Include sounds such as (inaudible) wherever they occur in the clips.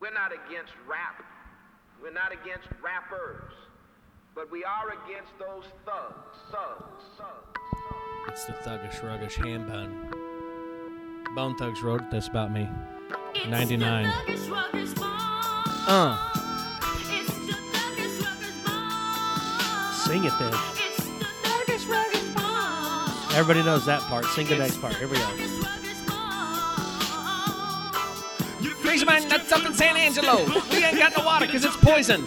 We're not against rap. We're not against rappers. But we are against those thugs, thugs, thugs. It's the thuggish, ruggish Hambone. Bone Thugs wrote this about me. 99. Uh. Sing it then. Everybody knows that part. Sing the next part. Here we go. Freeze my nuts up in San Angelo. We ain't got no water because it's poison.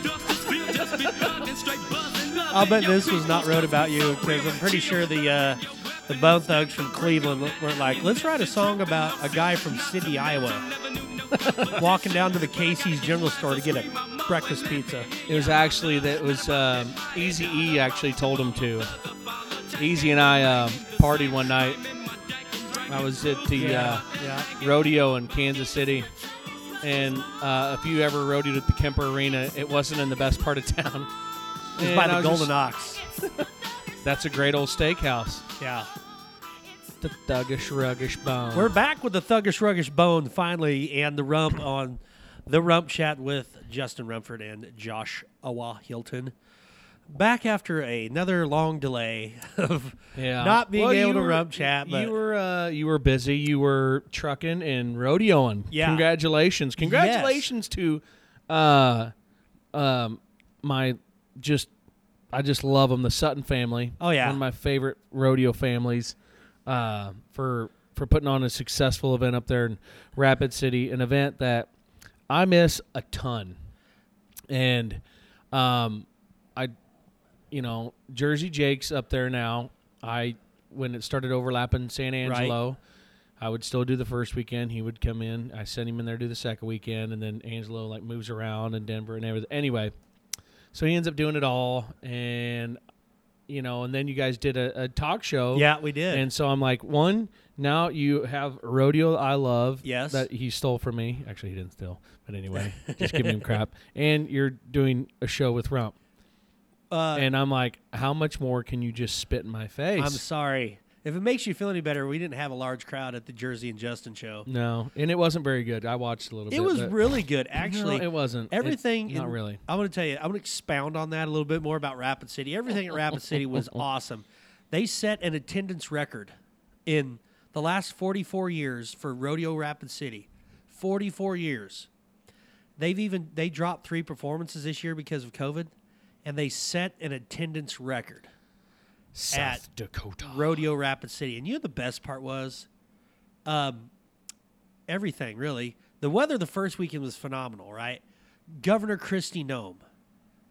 I'll bet this was not wrote about you because I'm pretty sure the uh, the Bone Thugs from Cleveland were like, let's write a song about a guy from Sidney, Iowa, (laughs) walking down to the Casey's General Store to get a breakfast pizza. It was actually that it was um, Easy E actually told him to. Eazy and I uh, partied one night. I was at the yeah. uh, rodeo in Kansas City, and uh, if you ever rodeoed at the Kemper Arena, it wasn't in the best part of town. (laughs) It was by the Golden just- Ox. (laughs) That's a great old steakhouse. Yeah. The thuggish, ruggish bone. We're back with the Thuggish Ruggish Bone finally and the rump on the rump chat with Justin Rumford and Josh Awa Hilton. Back after another long delay (laughs) of yeah. not being Well, able to were- rump chat, but you were uh, you were busy. You were trucking and rodeoing. Yeah. Congratulations. Congratulations to uh, um, my just I just love them. The Sutton family. Oh, yeah. one of my favorite rodeo families. Uh, for for putting on a successful event up there in Rapid City, an event that I miss a ton, and um, you know, Jersey Jake's up there now. I when it started overlapping San Angelo, I would still do the first weekend. He would come in. I sent him in there to do the second weekend, and then Angelo like moves around in Denver and everything. Anyway, so he ends up doing it all, and you know, and then you guys did a, a talk show. yeah, we did. And so I'm like, one, now you have rodeo I love. Yes. That he stole from me. Actually, he didn't steal. But anyway, just giving him crap. And you're doing a show with Rump. Uh, And I'm like, how much more can you just spit in my face? I'm sorry. If it makes you feel any better, we didn't have a large crowd at the Jersey and Justin show. no, and it wasn't very good. I watched a little bit. It was really (laughs) good, actually. No, it wasn't. It- Everything. not in- really. I'm going to tell you. I'm going to expound on that a little bit more about Rapid City. Everything at Rapid City was (laughs) awesome. They set an attendance record in the last 44 years for Rodeo Rapid City. 44 years. They've even they dropped three performances this year because of COVID, and they set an attendance record. South at Dakota. Rodeo Rapid City. And you know the best part was um, everything, really. The weather the first weekend was phenomenal, right? Governor Kristi Noem.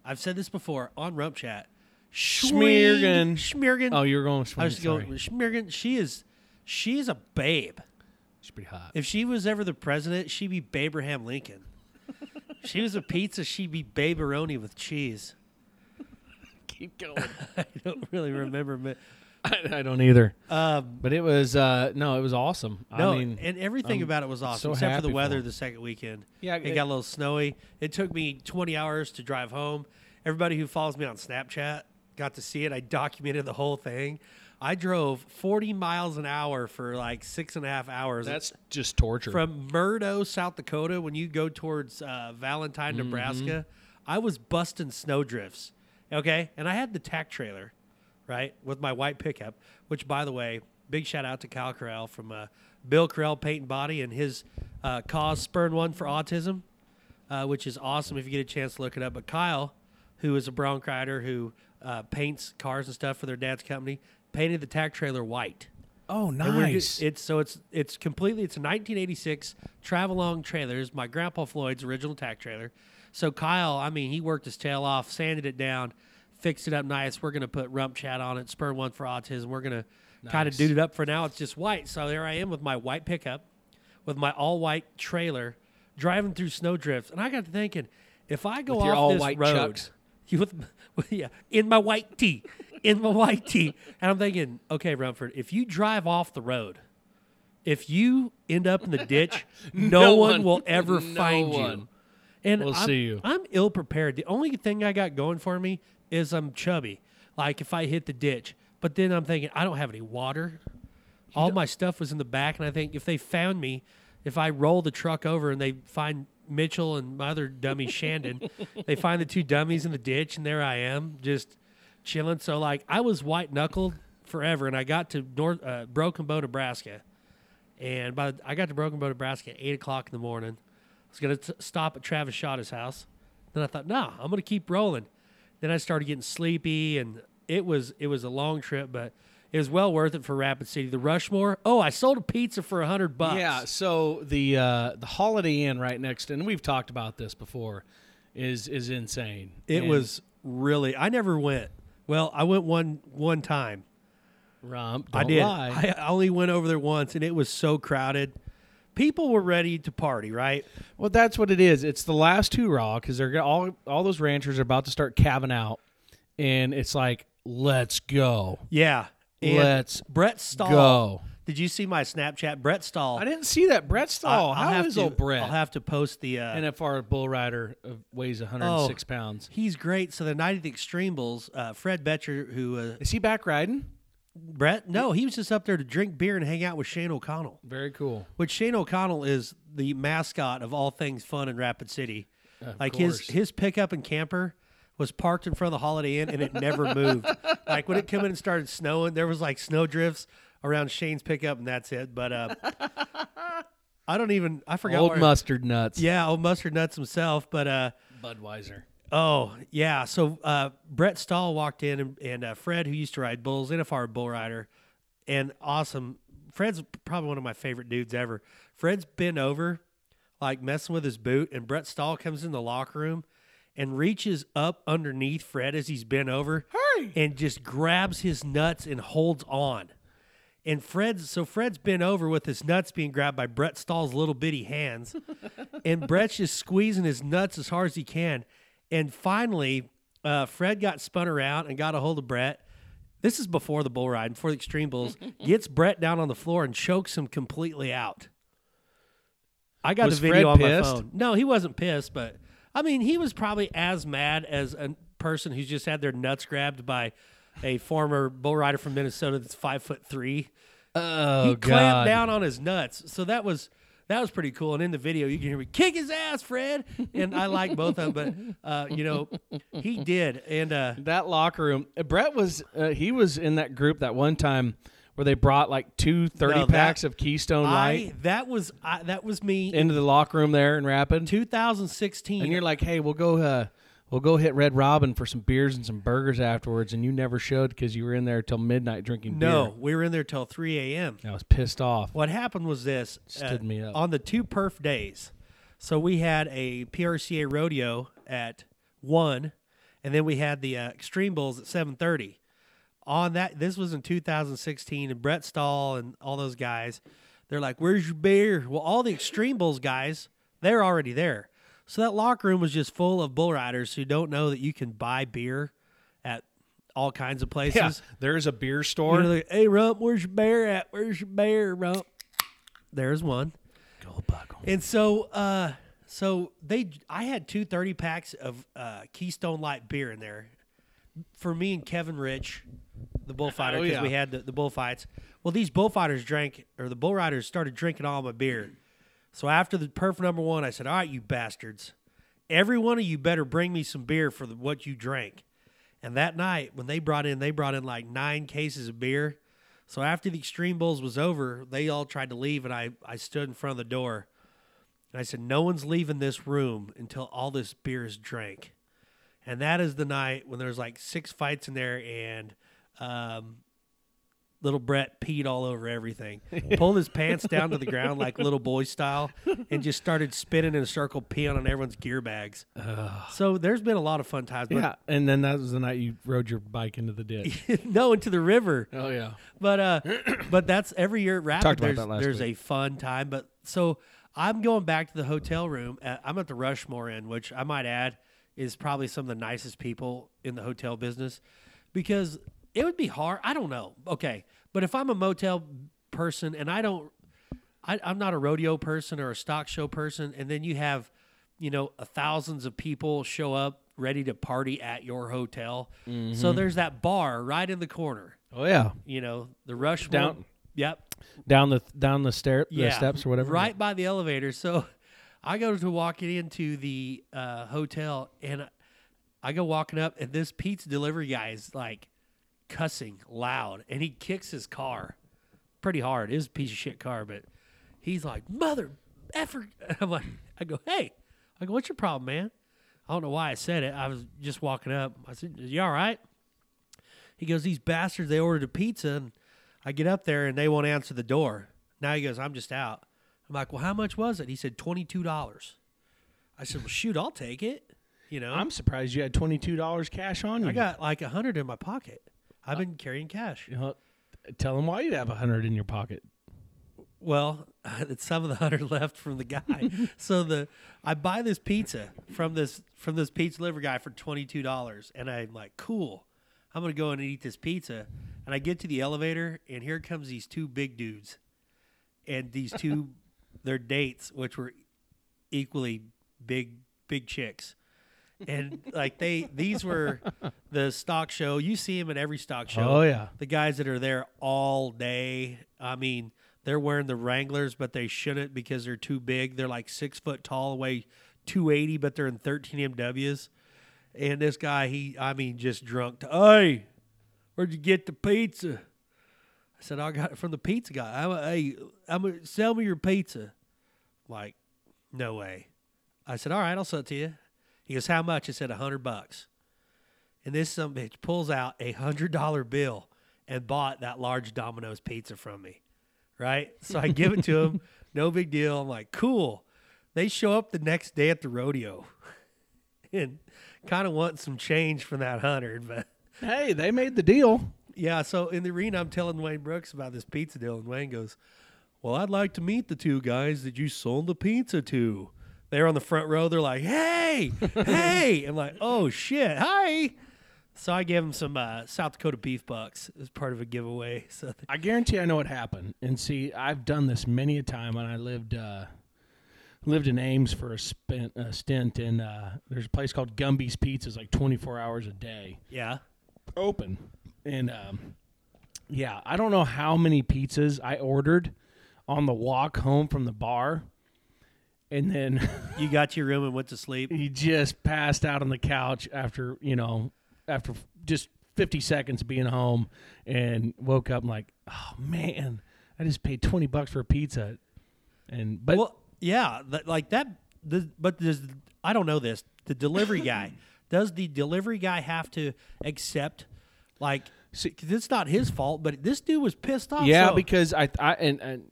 I've said this before on Rump Chat. Schmiergen. Schmiergen. Oh, you were going. With I was sorry. going Schmiergen. She is, she is a babe. She's pretty hot. If she was ever the president, she'd be Abraham Lincoln. She was a pizza, she'd be Baberoni with cheese. Keep going. (laughs) I don't really remember. but- (laughs) I, I don't either. Um, But it was uh no, it was awesome. No, I mean, and everything I'm about it was awesome, so except for the weather him. the second weekend. Yeah, it it- got a little snowy. It took me 20 hours to drive home. Everybody who follows me on Snapchat got to see it. I documented the whole thing. I drove 40 miles an hour for like six and a half hours. that's just torture. from Murdo, South Dakota. When you go towards uh, Valentine, Mm-hmm. Nebraska, I was busting snowdrifts. Okay, and I had the tack trailer, right, with my white pickup. Which, by the way, big shout out to Kyle Corral from uh, Bill Corral Paint and Body and his uh, cause Spur One for Autism, uh, which is awesome if you get a chance to look it up. But Kyle, who is a bronc rider who uh, paints cars and stuff for their dad's company, painted the tack trailer white. oh, we're It's so it's it's completely it's a 1986 Travalong trailer. It's my grandpa Floyd's original tack trailer. So Kyle, I mean, he worked his tail off, sanded it down, fixed it up nice. We're gonna put rump chat on it, spur one for autism. We're gonna kind of Nice. dude it up for now. It's just white. So there I am with my white pickup, with my all white trailer, driving through snowdrifts, and I got to thinking, if I go With off this all-white road, Chucks. (laughs) you with, yeah, in my white tee, in my white tee, and I'm thinking, okay, Rumford, if you drive off the road, if you end up in the ditch, (laughs) no, No one, one- will ever (laughs) no find you. And will I'm, see you. I'm ill prepared. The only thing I got going for me is I'm chubby. Like if I hit the ditch, but then I'm thinking I don't have any water. All my stuff was in the back, and I think if they found me, if I roll the truck over and they find Mitchell and my other dummy Shandon. (laughs) they find the two dummies in the ditch, and there I am, just chilling. So like I was white knuckled forever, and I got to North uh, Broken Bow, Nebraska, and by the, I got to Broken Bow, Nebraska at eight o'clock in the morning. I was gonna stop at Travis Schott's house. Then I thought, nah, I'm gonna keep rolling. Then I started getting sleepy, and it was it was a long trip, but it was well worth it for Rapid City. The Rushmore. Oh, I sold a pizza for a hundred bucks. Yeah, so the uh, the Holiday Inn right next, and we've talked about this before, is is insane. It And, was really. I never went. Well, I went one one time. Rump, I did. lie. I only went over there once, and it was so crowded. People were ready to party, right? Well, that's what it is. It's the last two raw because they're gonna- all all those ranchers are about to start calving out, and it's like, let's go, Yeah. And let's Brett Stall. go. Did you see my Snapchat? Brett Stall. I didn't see that Brett I- Stall. I'll How is to, old Brett? I'll have to post the. Uh, NFR bull rider uh, weighs 106 pounds. He's great. So the night of the Extreme Bulls, uh, Fred Boettcher, who uh, Is he back riding? Brett? No, he was just up there to drink beer and hang out with Shane O'Connell. Very cool. Which Shane O'Connell is the mascot of all things fun in Rapid City. Of like course. his his pickup and camper was parked in front of the Holiday Inn and it never (laughs) moved. like when it came in and started snowing, there was like snow drifts around Shane's pickup and that's it. But uh, (laughs) I don't even I forgot. Old mustard nuts. Yeah, old mustard nuts himself. But uh, Budweiser. Oh yeah, so uh, Brett Stall walked in, and, and uh, Fred, who used to ride bulls, NFR bull rider, and awesome. Fred's probably one of my favorite dudes ever. Fred's bent over, like messing with his boot, and Brett Stall comes in the locker room and reaches up underneath Fred as he's bent over, and just grabs his nuts and holds on. And Fred's so Fred's bent over with his nuts being grabbed by Brett Stall's little bitty hands, (laughs) and Brett's just squeezing his nuts as hard as he can. And finally, uh, Fred got spun around and got a hold of Brett. This is before the bull ride, before the extreme bulls. (laughs) gets Brett down on the floor and chokes him completely out. I got Was the video Fred on pissed? my phone. No, he wasn't pissed, but I mean, he was probably as mad as a person who's just had their nuts grabbed by a former bull rider from Minnesota that's five foot three Oh he God. clamped down on his nuts. So that was that was pretty cool. And in the video, you can hear me kick his ass, Fred. And I like both of them, but uh, you know, he did. And uh, That locker room. uh, Brett was uh, he was in that group that one time where they brought like two 30 No, that- packs of Keystone I Light that was I, that was me into the locker room there in Rapid. 2016. And you're like, "Hey, we'll go uh we'll go hit Red Robin for some beers and some burgers afterwards." And you never showed because you were in there till midnight drinking beer. no, beer. we were in there till 3 a.m. I was pissed off. What happened was this: uh, Stood me up. on the two perf days. So we had a PRCA rodeo at one, and then we had the uh, Extreme Bulls at seven thirty. On that, this was in 2016, and Brett Stall and all those guys, they're like, "Where's your beer?" Well, all the Extreme Bulls guys, they're already there. So that locker room was just full of bull riders who don't know that you can buy beer at all kinds of places. Yeah, there's a beer You store. know, like, hey, Rump, where's your bear at? Where's your bear, Rump? There's one. Go buckle. And so, uh, so they, I had two 30 packs of uh, Keystone Light beer in there for me and Kevin Rich, the bullfighter, Oh, because yeah. we had the, the bullfights. Well, these bullfighters drank, or the bull riders started drinking all my beer. So after the perf number one, I said, "All right, you bastards, every one of you better bring me some beer for the, what you drank." And that night, when they brought in, they brought in like nine cases of beer. So after the Extreme Bulls was over, they all tried to leave, and I, I stood in front of the door, and I said, "No one's leaving this room until all this beer is drank." And that is the night when there's like six fights in there, and um, little Brett peed all over everything, (laughs) pulled his pants down to the ground like little boy style, and just started spinning in a circle, peeing on everyone's gear bags. So there's been a lot of fun times. But Yeah, and then that was the night you rode your bike into the ditch. (laughs) no, into the river. oh yeah. But uh, (clears throat) but that's every year at Rapid. Talked about there's that last there's week. a fun time. But so I'm going back to the hotel room. At, I'm at the Rushmore Inn, which I might add is probably some of the nicest people in the hotel business, because it would be hard. I don't know. Okay, but if I'm a motel person and I don't, I, I'm not a rodeo person or a stock show person, and then you have, you know, thousands of people show up ready to party at your hotel. Mm-hmm. So there's that bar right in the corner Oh yeah. you know, the rush Down- Yep. Down the down the stair Yeah. the steps or whatever. Right by the elevator. So (laughs) I go to walking into the uh, hotel and I go walking up and this pizza delivery guy is like cussing loud and he kicks his car pretty hard. It was a piece of shit car, but he's like, mother effer. (laughs) I'm like, I go, hey, I go, what's your problem, man? I don't know why I said it. I was just walking up. I said, you all right? He goes, these bastards, they ordered a pizza and I get up there and they won't answer the door. Now he goes, I'm just out. I'm like, well, how much was it? He said, $22. I said, well, shoot, I'll take it. You know, I'm surprised you had twenty two dollars cash on you. I got like a hundred in my pocket. I've been carrying cash. You know, tell them why you have a hundred in your pocket. Well, (laughs) it's some of the hundred left from the guy. (laughs) so the I buy this pizza from this from this pizza delivery guy for twenty two dollars, and I'm like, cool. I'm gonna go in and eat this pizza, and I get to the elevator, and here comes these two big dudes, and these two, (laughs) their dates, which were equally big big chicks. And like they, these were the stock show. You see them at every stock show. Oh, yeah. the guys that are there all day. I mean, they're wearing the Wranglers, but they shouldn't because they're too big. They're like six foot tall, weigh two eighty, but they're in thirteen MWs. And this guy, he, I mean, just drunk. To, hey, where'd you get the pizza? I said, I got it from the pizza guy. I'm, hey, I'm gonna sell me your pizza. Like, no way. I said, all right, I'll sell it to you. He goes, how much? I said, a hundred bucks. And this some bitch pulls out a hundred dollar bill and bought that large Domino's pizza from me. Right? So I give it to him. (laughs) No big deal. I'm like, cool. They show up the next day at the rodeo (laughs) and kind of want some change from that hundred, but Hey, they made the deal. yeah, so in the arena, I'm telling Wayne Brooks about this pizza deal, and Wayne goes, Well, I'd like to meet the two guys that you sold the pizza to. They're on the front row. They're like, Hey, hey. I'm like, Oh, shit. Hi. So I gave them some uh, South Dakota beef bucks as part of a giveaway. (laughs) So I guarantee I know what happened. And see, I've done this many a time when I lived uh, lived in Ames for a, a stint. And uh, there's a place called Gumby's Pizzas, like 24 hours a day yeah. open. And um, yeah, I don't know how many pizzas I ordered on the walk home from the bar. And then You got to your room and went to sleep. (laughs) he just passed out on the couch after, you know, after just 50 seconds of being home and woke up and like, oh man, I just paid 20 bucks for a pizza. And, but well, yeah, th- like that. The, but does I don't know this. The delivery (laughs) guy does the delivery guy have to accept like See- 'cause it's not his fault, but this dude was pissed off. yeah, so- because I, I, and, and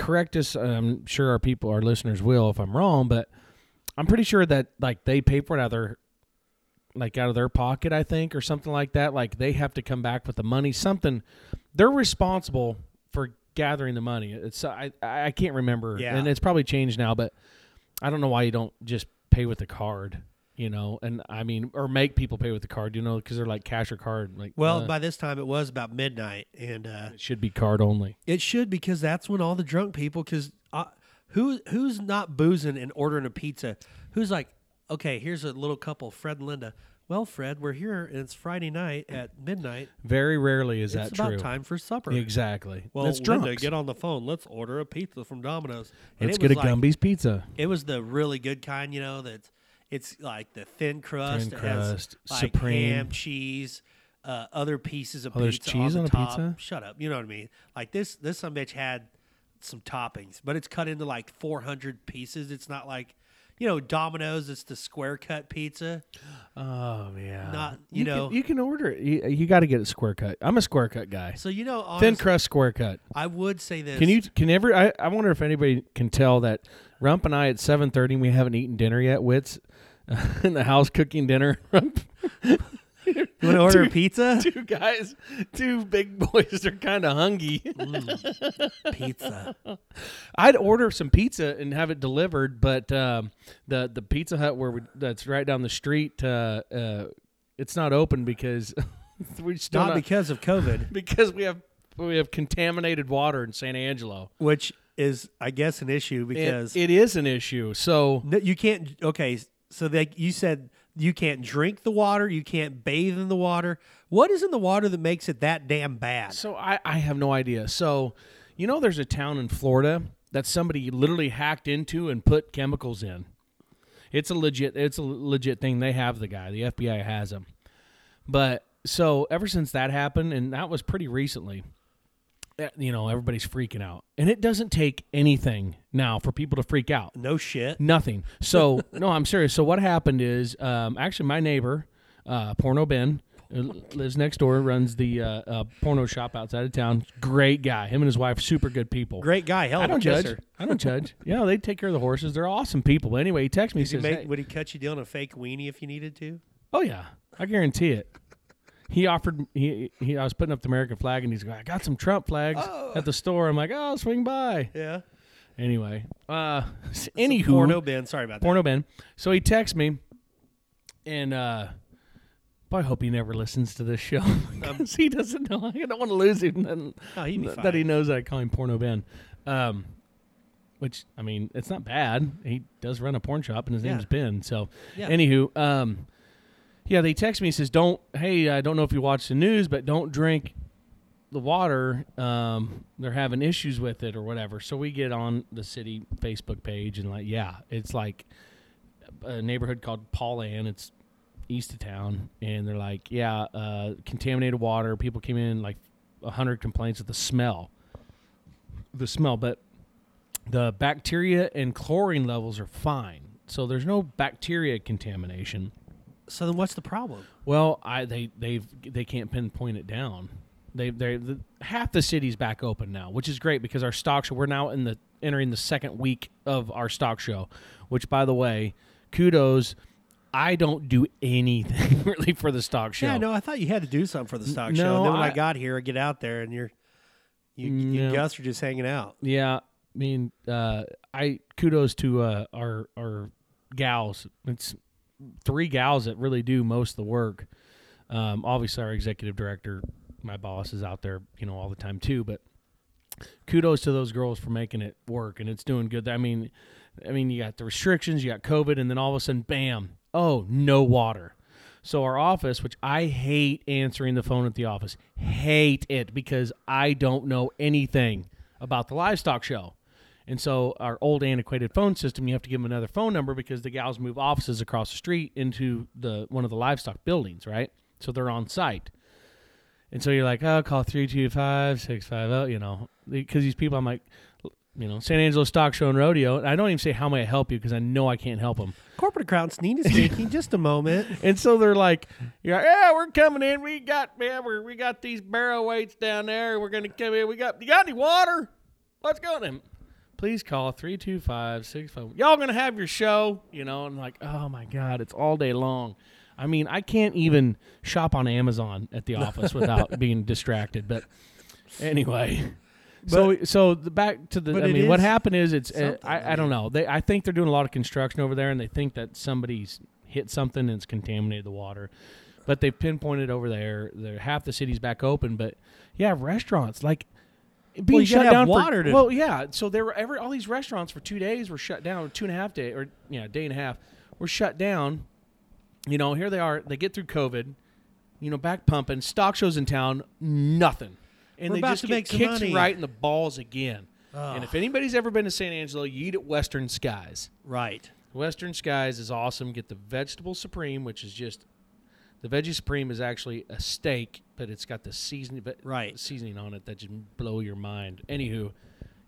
correct us, I'm sure our people, our listeners will if I'm wrong, but I'm pretty sure that like they pay for it out of their, like out of their pocket, I think, or something like that. Like they have to come back with the money, something. They're responsible for gathering the money. It's I I can't remember, Yeah. and it's probably changed now, but I don't know why you don't just pay with the card, you know. And I mean, or make people pay with the card, you know, because they're like cash or card. Like, well, uh, by this time it was about midnight, and uh, it should be card only. it should because that's when all the drunk people. Because uh, who who's not boozing and ordering a pizza? Who's like, okay, here's a little couple, Fred and Linda. Well, Fred, we're here, and it's Friday night at midnight. Very rarely is it's that about true. time for supper. Exactly. Well, That's Linda, drunks. get on the phone. Let's order a pizza from Domino's. And Let's it get a like- Gumby's pizza. It was the really good kind, you know, that it's like the thin crust. Thin crust, like supreme. ham, cheese, uh, other pieces of Oh, there's pizza cheese on, on the a top. pizza? Shut up. You know what I mean? Like this, this some bitch had some toppings, but it's cut into like 400 pieces. It's not like, you know, Domino's. It's the square cut pizza. Oh yeah. Not- you know- can, you can order it. You, you got to get it square cut. I'm a square cut guy. So you know, Thin crust square cut. I would say this. Can you? Can ever? I, I wonder if anybody can tell that Rump and I at 7:30 we haven't eaten dinner yet. Wits (laughs) in the house cooking dinner. (laughs) You want to order Dude, pizza? two guys, two big (laughs) boys. They're kind of hungry. pizza. I'd order some pizza and have it delivered, but um, the the Pizza Hut where we, that's right down the street, uh, uh, it's not open because we still Not not, because of COVID, because we have we have contaminated water in San Angelo. which is, I guess, an issue It- because it is an issue. So you can't. Okay, so they, you said you can't drink the water, you can't bathe in the water. What is in the water that makes it that damn bad? so I I have no idea. So you know, there's a town in Florida that somebody literally hacked into and put chemicals in. It's a legit. It's a legit thing. They have the guy. The FBI has him. But so ever since that happened, and that was pretty recently, you know, everybody's freaking out, and it doesn't take anything now for people to freak out. No shit. Nothing. So (laughs) no, I'm serious. So what happened is, um, actually, my neighbor, uh, Porno Ben, uh, lives next door, runs the uh, uh, porno shop outside of town. Great guy. Him and his wife, super good people. Great guy. Hell I don't judge. kisser. I don't judge. (laughs) Yeah, they take care of the horses. They're awesome people. But anyway, he texts me. He Did he says, make, "Hey." would he cut you down a fake weenie if you needed to? "Oh yeah, I guarantee it." He offered. He, he I was putting up the American flag, and he's like, "I got some Trump flags at the store." I'm like, "Oh, swing by." Yeah. Anyway, uh, anywho, Porno Ben. Sorry about that. Porno Ben. So he texts me, and uh, boy, I hope he never listens to this show (laughs) because he doesn't know. I don't want to lose him. And Oh, that he knows that I call him Porno Ben. Um, which I mean, it's not bad. He does run a porn shop, and his Yeah. name's Ben. So, Yeah. anywho, um, yeah, they text me. He says, "Don't. Hey, I don't know if you watch the news, but don't drink." The water, um, they're having issues with it or whatever. So we get on the city Facebook page and like, yeah, it's like a neighborhood called Paulann. It's east of town, and they're like, yeah, uh, contaminated water. People came in like hundred complaints of the smell, the smell, but the bacteria and chlorine levels are fine. So there's no bacteria contamination. So then, what's the problem? Well, I they they've they can't pinpoint it down. They they the, half the city's back open now, which is great because our stock show we're now in the entering the second week of our stock show, which by the way, kudos. I don't do anything (laughs) really for the stock show. Yeah, no, I thought you had to do something for the stock no, show. And then when I, I- got here, I get out there and you're, you, you No. and Gus are just hanging out. Yeah, I mean, uh, I kudos to uh, our our gals. It's three gals that really do most of the work. Um, obviously, our executive director, my boss, is out there, you know, all the time too. But kudos to those girls for making it work, and it's doing good. I mean, I mean, you got the restrictions, you got COVID, and then all of a sudden, bam! Oh, no water. So our office, which I hate answering the phone at the office, hate it because I don't know anything about the livestock show. And so our old antiquated phone system, you have to give them another phone number because the gals move offices across the street into the one of the livestock buildings, right? So they're on site. And so you're like, oh, call 325 650, you know, because these people, I'm like, you know, San Angelo Stock Show and Rodeo. And I don't even say, how may I help you? Because I know I can't help them. Corporate accounts, need Nina speaking. just a moment. (laughs) And so they're like, you're like, yeah, we're coming in. We got, man, we're, we got these barrel weights down there. We're going to come in. We got, you got any water? What's going on? Please call 325 65. Y'all going to have your show, you know? And like, oh my God, it's all day long. I mean, I can't even shop on Amazon at the office without (laughs) being distracted. But anyway. so so the back to the I mean what happened is it's uh, I, I I don't know they I think they're doing a lot of construction over there and they think that somebody's hit something and it's contaminated the water, but they've pinpointed over there. They're half the city's back open, but yeah, restaurants like being you shut down water for well yeah. So there were every all these restaurants for two days were shut down, or two and a half day or yeah day and a half were shut down. You know here they are. They get through COVID. You know back pumping stock shows in town nothing. And We're they about just to get make kicked money. right in the balls again. And if anybody's ever been to San Angelo, you eat at Western Skies. Right. Western Skies is awesome. Get the vegetable supreme, which is just the veggie supreme is actually a steak, but it's got the seasoning, but Right. seasoning on it that just blow your mind. Anywho,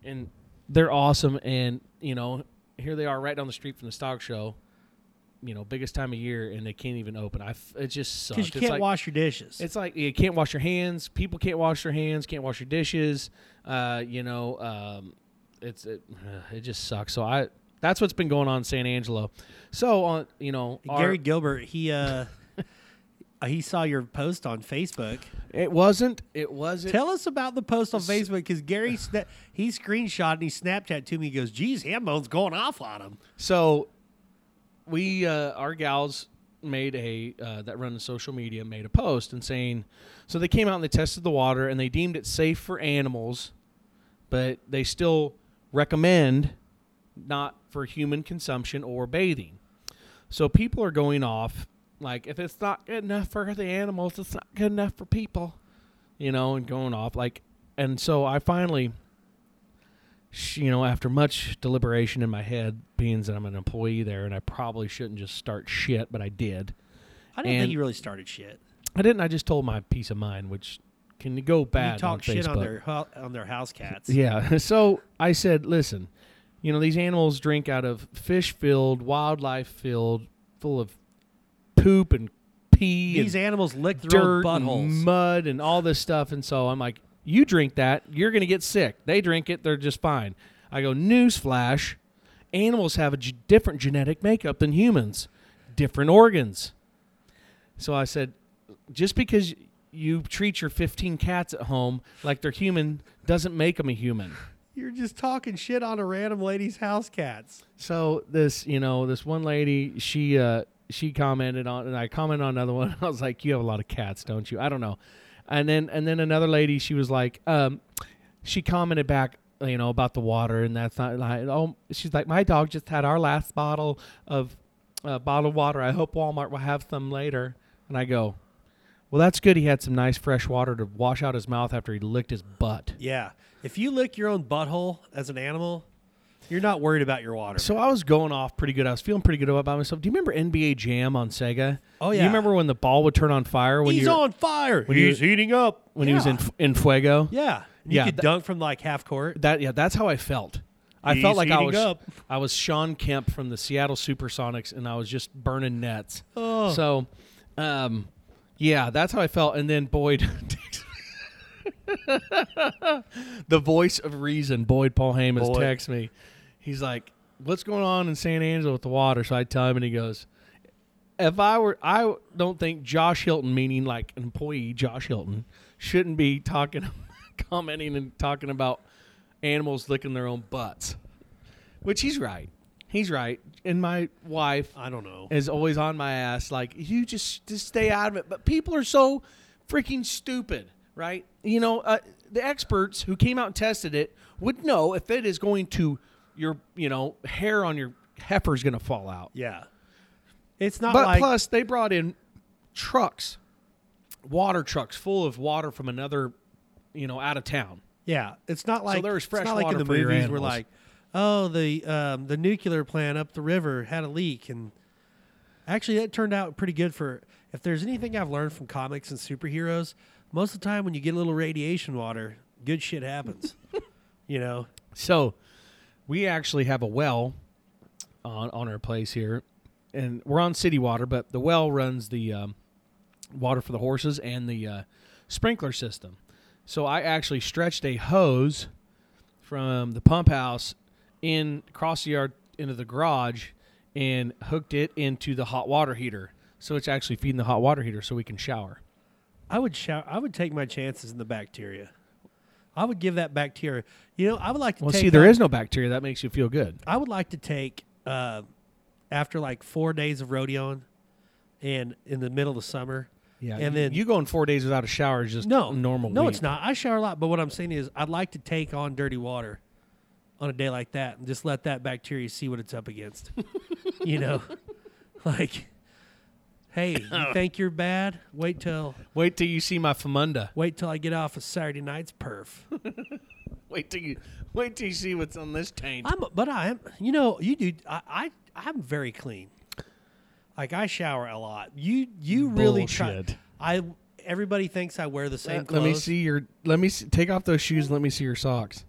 and they're awesome. And you know, here they are right down the street from the stock show. You know, biggest time of year, and they can't even open. I f- it just sucks. Because you can't like- wash your dishes. it's like you can't wash your hands. People can't wash their hands. Can't wash your dishes. Uh, you know, um, it's it, (sighs) it just sucks. So I that's what's been going on in San Angelo. So on, you know, our- Gary Gilbert, he uh, he saw your post on Facebook. it wasn't. It wasn't. Tell us about the post on Facebook because Gary sna- he screenshot and he Snapchat to me. He goes, "Geez, Hambone's going off on him." So we uh, our gals made a uh, that run the social media made a post and saying so they came out and they tested the water and they deemed it safe for animals, but they still recommend not for human consumption or bathing. So people are going off like if it's not good enough for the animals, it's not good enough for people, you know, and going off like and so I finally you know, after much deliberation in my head, being that I'm an employee there and I probably shouldn't just start shit, but I did. I didn't And- think you really started shit. I didn't. I just told my peace of mind, which can go bad. you talk on shit on their on their house cats. (laughs) Yeah. (laughs) So I said, listen, you know, these animals drink out of fish filled, wildlife filled, full of poop and pee These and animals lick their dirt own and mud and all this stuff. And so I'm like, you drink that, you're going to get sick. They drink it, they're just fine. I go, newsflash, animals have a g- different genetic makeup than humans, different organs. So I said, just because you treat your 15 cats at home like they're human doesn't make them a human. You're just talking shit on a random lady's house cats. So this, you know, this one lady, she uh she commented on and I commented on another one. (laughs) I was like, "You have a lot of cats, don't you?" I don't know. And then and then another lady, she was like, um she commented back, you know, about the water and that's not like oh, she's like, "My dog just had our last bottle of uh, bottled water. I hope Walmart will have some later." And I go, "Well, that's good. He had some nice fresh water to wash out his mouth after he licked his butt." Yeah. If you lick your own butthole as an animal, you're not worried about your water. So I was going off pretty good. I was feeling pretty good about myself. Do you remember NBA Jam on Sega? Oh, yeah. you remember when the ball would turn on fire when He's you on fire. when He's you- heating up. when he was in in Fuego? Yeah. You Yeah, could th- dunk from like half court. That yeah, that's how I felt. I He's felt like I was up. I was Shawn Kemp from the Seattle SuperSonics, and I was just burning nets. Oh. So, um, yeah, that's how I felt. And then Boyd, (laughs) the voice of reason, Boyd Polhamus, Boyd. texts me. He's like, "What's going on in San Angelo with the water?" So I tell him, and he goes, "If I were, I don't think Josh Hilton, meaning like an employee, Josh Hilton, shouldn't be talking, (laughs) commenting, and talking about animals licking their own butts." Which he's right. He's right. And my wife I don't know. is always on my ass like you just just stay out of it but people are so freaking stupid right you know uh, the experts who came out and tested it would know if it is going to your you know hair on your heifer is going to fall out Yeah. It's not but like plus they brought in trucks water trucks full of water from another you know out of town yeah, it's not like there's it's fresh not like in the movies where animals. like, oh, the um, the nuclear plant up the river had a leak, and actually that turned out pretty good for. If there's anything I've learned from comics and superheroes, most of the time when you get a little radiation water, good shit happens. (laughs) you know, So we actually have a well on on our place here, and we're on city water, but the well runs the um, water for the horses and the uh, sprinkler system. So I actually stretched a hose from the pump house in across the yard into the garage and hooked it into the hot water heater. So it's actually feeding the hot water heater so we can shower. I would shower. I would take my chances in the bacteria. I would give that bacteria. You know, I would like to take Well, see, there that- is no bacteria that makes you feel good. I would like to take uh, after like four days of rodeoing, and in the middle of the summer. Yeah, and you- then you go going four days without a shower is just no normal. No, week. it's not. I shower a lot, but what I'm saying is, I'd like to take on dirty water on a day like that and just let that bacteria see what it's up against. (laughs) you know, (laughs) like, hey, you (laughs) think you're bad? Wait till Wait till you see my famunda. wait till I get off of Saturday night's perf. (laughs) Wait till you wait till you see what's on this taint. I'm, but I am. You know, you do. I, I I'm very clean. Like I shower a lot. You you really try. Bullshit. I everybody thinks I wear the same let, clothes. let me see your. Let me see, take off those shoes. and Let me see your socks.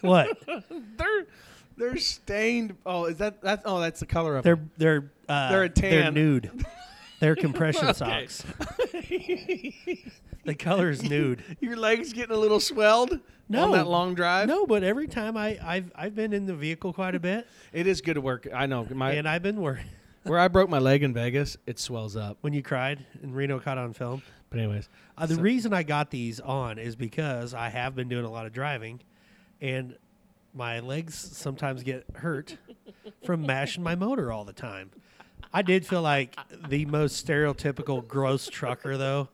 what (laughs) They're they're stained. Oh, is that that's oh that's the color of they're them. they're uh, They're a They're tan. nude. (laughs) They're compression socks. (laughs) The color is nude. (laughs) Your legs getting a little swelled No. on that long drive. No, but every time I I've I've been in the vehicle quite a bit, it is good to work. I know my and I've been worried where I broke my leg in Vegas. It swells up. when you cried and Reno caught on film. But anyways, Uh, the So- reason I got these on is because I have been doing a lot of driving, and my legs sometimes get hurt from mashing my motor all the time. I did feel like the most stereotypical gross trucker though.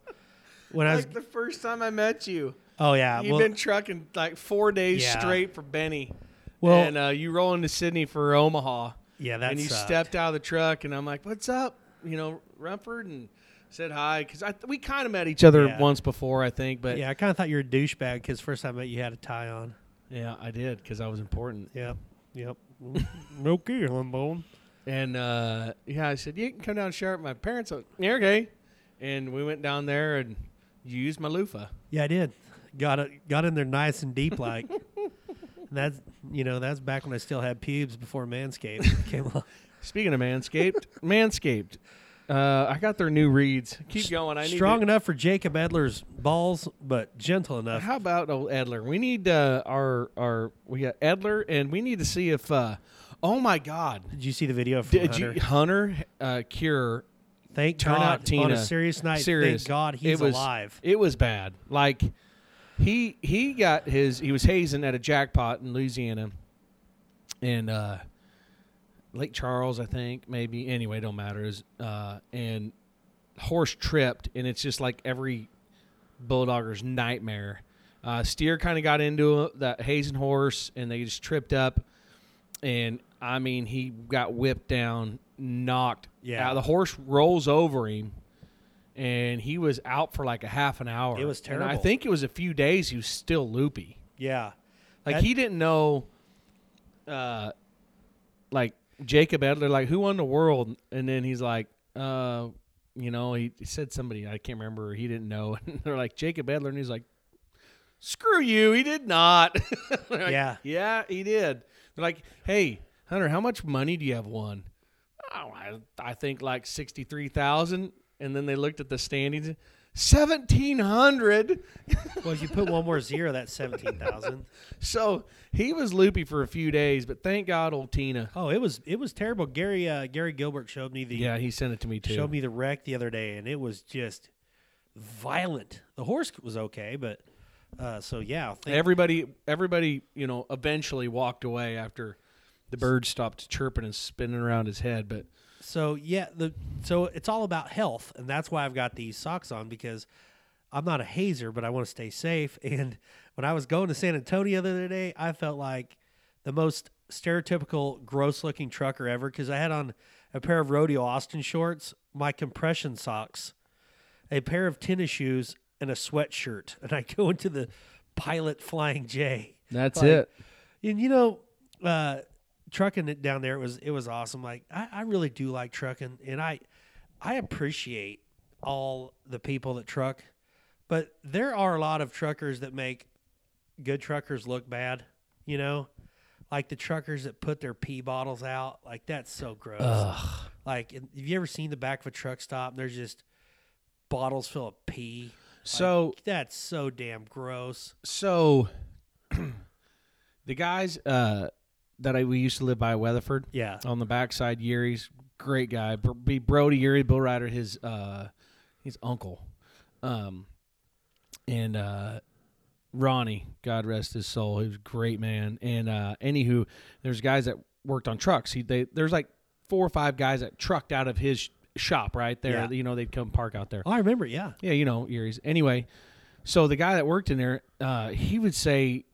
When I was, like the first time I met you, oh yeah, you've well, been trucking like four days Yeah. straight for Benny. Well- and uh, you roll into Sidney for Omaha. yeah, that and you sucked. stepped out of the truck, and I'm like, "What's up?" You know, Rumford, and said hi because we kind of met each other Yeah. once before, I think. But yeah, yeah, I kind of thought you were a douchebag because first time I met you, you had a tie on. I did because I was important. Yep. Yep. (laughs) okay, Limbo. And uh, yeah, I said you can come down and share with my parents. Yeah, okay. And we went down there and used my loofah. Yeah, I did. Got it. Got in there nice and deep, like. (laughs) That's you know that's back when I still had pubes before Manscaped (laughs) came along. Speaking of Manscaped, Manscaped. Uh, I got their new reads. Keep going. I need Strong to- enough for Jacob Edler's balls, but gentle enough. How about old Edler? We need uh, our our we got Edler, and we need to see if. Uh, oh my God! Did you see the video from Did Hunter? you Hunter uh, Cure Thank turn God out Tina? on a serious night. Serious. Thank God he's it was, alive. It was bad. Like he he got his he was hazing at a jackpot in Louisiana, and uh, Lake Charles, I think maybe. Anyway, don't matter. Is uh, and horse tripped, and it's just like every bulldogger's nightmare. Uh, steer kind of got into that hazing horse, and they just tripped up. And I mean, he got whipped down, knocked. Yeah. out. the horse rolls over him, and he was out for like a half an hour. It was And I think it was a few days. He was still loopy. Yeah. Like That- he didn't know, uh, like Jacob Adler, like who won the world, and then he's like, uh, you know, he, he said somebody I can't remember. He didn't know, (laughs) and they're like Jacob Adler. and he's like, screw you, he did not. (laughs) Like, Yeah. yeah, he did. They're like, hey, Hunter, how much money do you have won? Oh, I, I think like sixty three thousand, and then they looked at the standings. Seventeen hundred. Well, if you put one more zero, that's seventeen thousand. So he was loopy for a few days, but thank God, old Tina. Oh, it was it was terrible. Gary uh, Gary Gilbert showed me the Yeah, he sent it to me too. showed me the wreck the other day, and it was just violent. The horse was okay, but uh, so yeah, thank- everybody, everybody, you know, eventually walked away after the bird stopped chirping and spinning around his head. But So yeah, the so it's all about health, and that's why I've got these socks on because I'm not a hazer, but I want to stay safe. (laughs) And when I was going to San Antonio the other day, I felt like the most stereotypical gross-looking trucker ever because I had on a pair of rodeo Austin shorts, my compression socks, a pair of tennis shoes, and a sweatshirt, and I (laughs) go into the pilot Flying J. that's Like, it. And you know, uh, trucking it down there it was it was awesome. Like I, I really do like trucking, and I I appreciate all the people that truck, but there are a lot of truckers that make good truckers look bad. You know, like the truckers that put their pee bottles out. Like that's so gross. Like, have you ever seen the back of a truck stop and there's just bottles full of pee? Like, So, that's so damn gross. so (clears throat) the guys uh, that I we used to live by Weatherford Yeah. on the backside, Yuri's great guy. Be Brody Yeary, bull rider, his uh, his uncle, um, and uh, Ronnie, God rest his soul, he was a great man. And uh, anywho, there's guys that worked on trucks. He they there's like four or five guys that trucked out of his shop right there. Yeah. You know, they'd come park out there. Oh, I remember. Yeah. Yeah, you know, Erie's. Anyway, so the guy that worked in there, uh, he would say,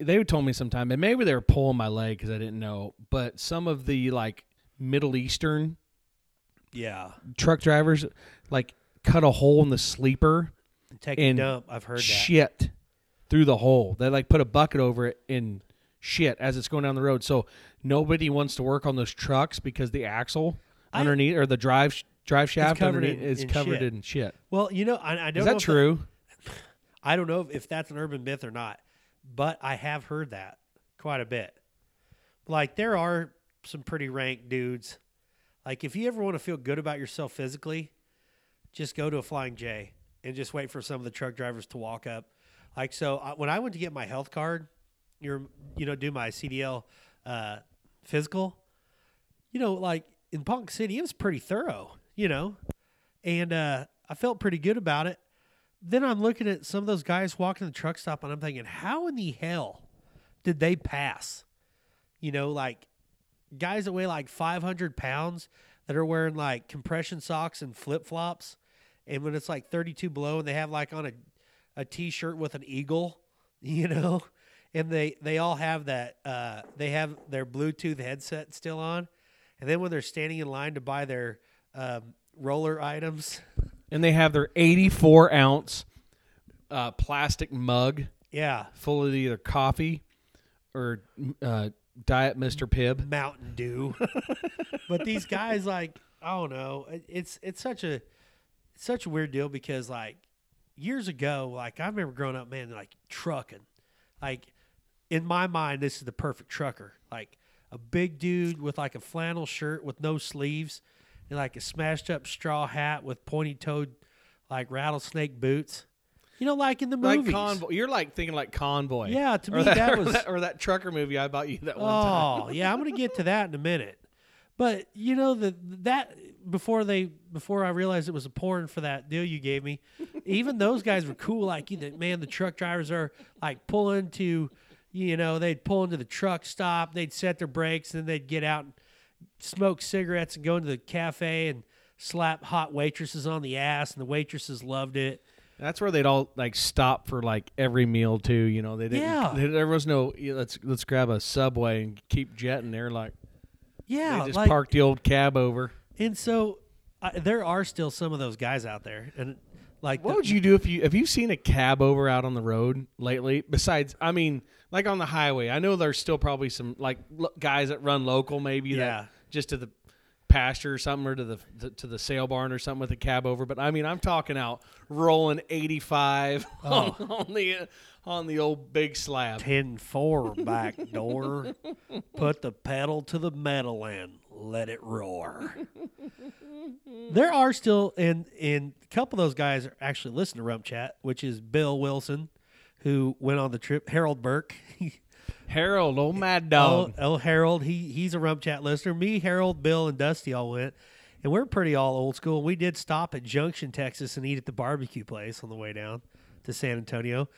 they told me sometime, and maybe they were pulling my leg because I didn't know, but some of the like Middle Eastern Yeah. truck drivers like cut a hole in the sleeper Take and a dump. I've heard that. shit through the hole. They like put a bucket over it and shit as it's going down the road. So nobody wants to work on those trucks because the axle I- underneath or the drive drive shaft covered underneath in- is in covered shit. in shit. Well, you know, I, I don't Is know that true? (sighs) I don't know if that's an urban myth or not, but I have heard that quite a bit. Like there are some pretty rank dudes. Like if you ever want to feel good about yourself physically, just go to a Flying J and just wait for some of the truck drivers to walk up. Like so, I, when I went to get my health card, you're you know do my CDL uh, physical, you know, like in Ponca City, it was pretty thorough, you know, and uh, I felt pretty good about it then I'm looking at some of those guys walking the truck stop and I'm thinking, how in the hell did they pass? You know, like guys that weigh like 500 pounds that are wearing like compression socks and flip flops. And when it's like 32 below and they have like on a, a t shirt with an eagle, (laughs) you know, and they, they all have that, uh, they have their Bluetooth headset still on. And then when they're standing in line to buy their um, roller items, and they have their 84 ounce uh, plastic mug Yeah. full of either coffee or uh, Diet Mr. Pibb. Mountain Dew. (laughs) but these guys, like, I don't know. It's it's such a it's such a weird deal because like years ago, like I remember growing up, man, like trucking. Like in my mind, this is the perfect trucker. Like a big dude with like a flannel shirt with no sleeves and like a smashed up straw hat with pointy toed like rattlesnake boots. You know, like in the Like convoy, you're like thinking like convoy. Yeah, to me, that or was- or that trucker movie I bought you that one oh, time. Oh, (laughs) yeah, I'm gonna get to that in a minute. But you know the that before they before I realized it was a porn for that deal you gave me, even those guys were cool. Like you know, man, the truck drivers are like pulling to, you know, they'd pull into the truck stop, they'd set their brakes, and then they'd get out and smoke cigarettes and go into the cafe and slap hot waitresses on the ass, and the waitresses loved it. That's where they'd all like stop for like every meal too. You know, they didn't. Yeah. they- there was no yeah, let's let's grab a subway and keep jetting. They're like Yeah, they just like, parked the old cab over. and so I, there are still some of those guys out there, and like What the- would you do if you have you seen a cab over out on the road lately? Besides, I mean, like on the highway. I know there's still probably some like lo- guys that run local, maybe Yeah. that just to the pasture or something, or to the, the to the sale barn or something with a cab over. But I mean, I'm talking out rolling 85 on, on the on the old big slab. 10 4 back door. Put the pedal to the metal and let it roar. there are still, and, and a couple of those guys are actually listen to Rump Chat, which is Bill Wilson, who went on the trip, Harold Burke. (laughs) Harold, old mad Oh, dog. Oh, oh, Harold, he he's a Rump Chat listener. Me, Harold, Bill, and Dusty all went, and we're pretty all old school. We did stop at Junction, Texas, and eat at the barbecue place on the way down to San Antonio.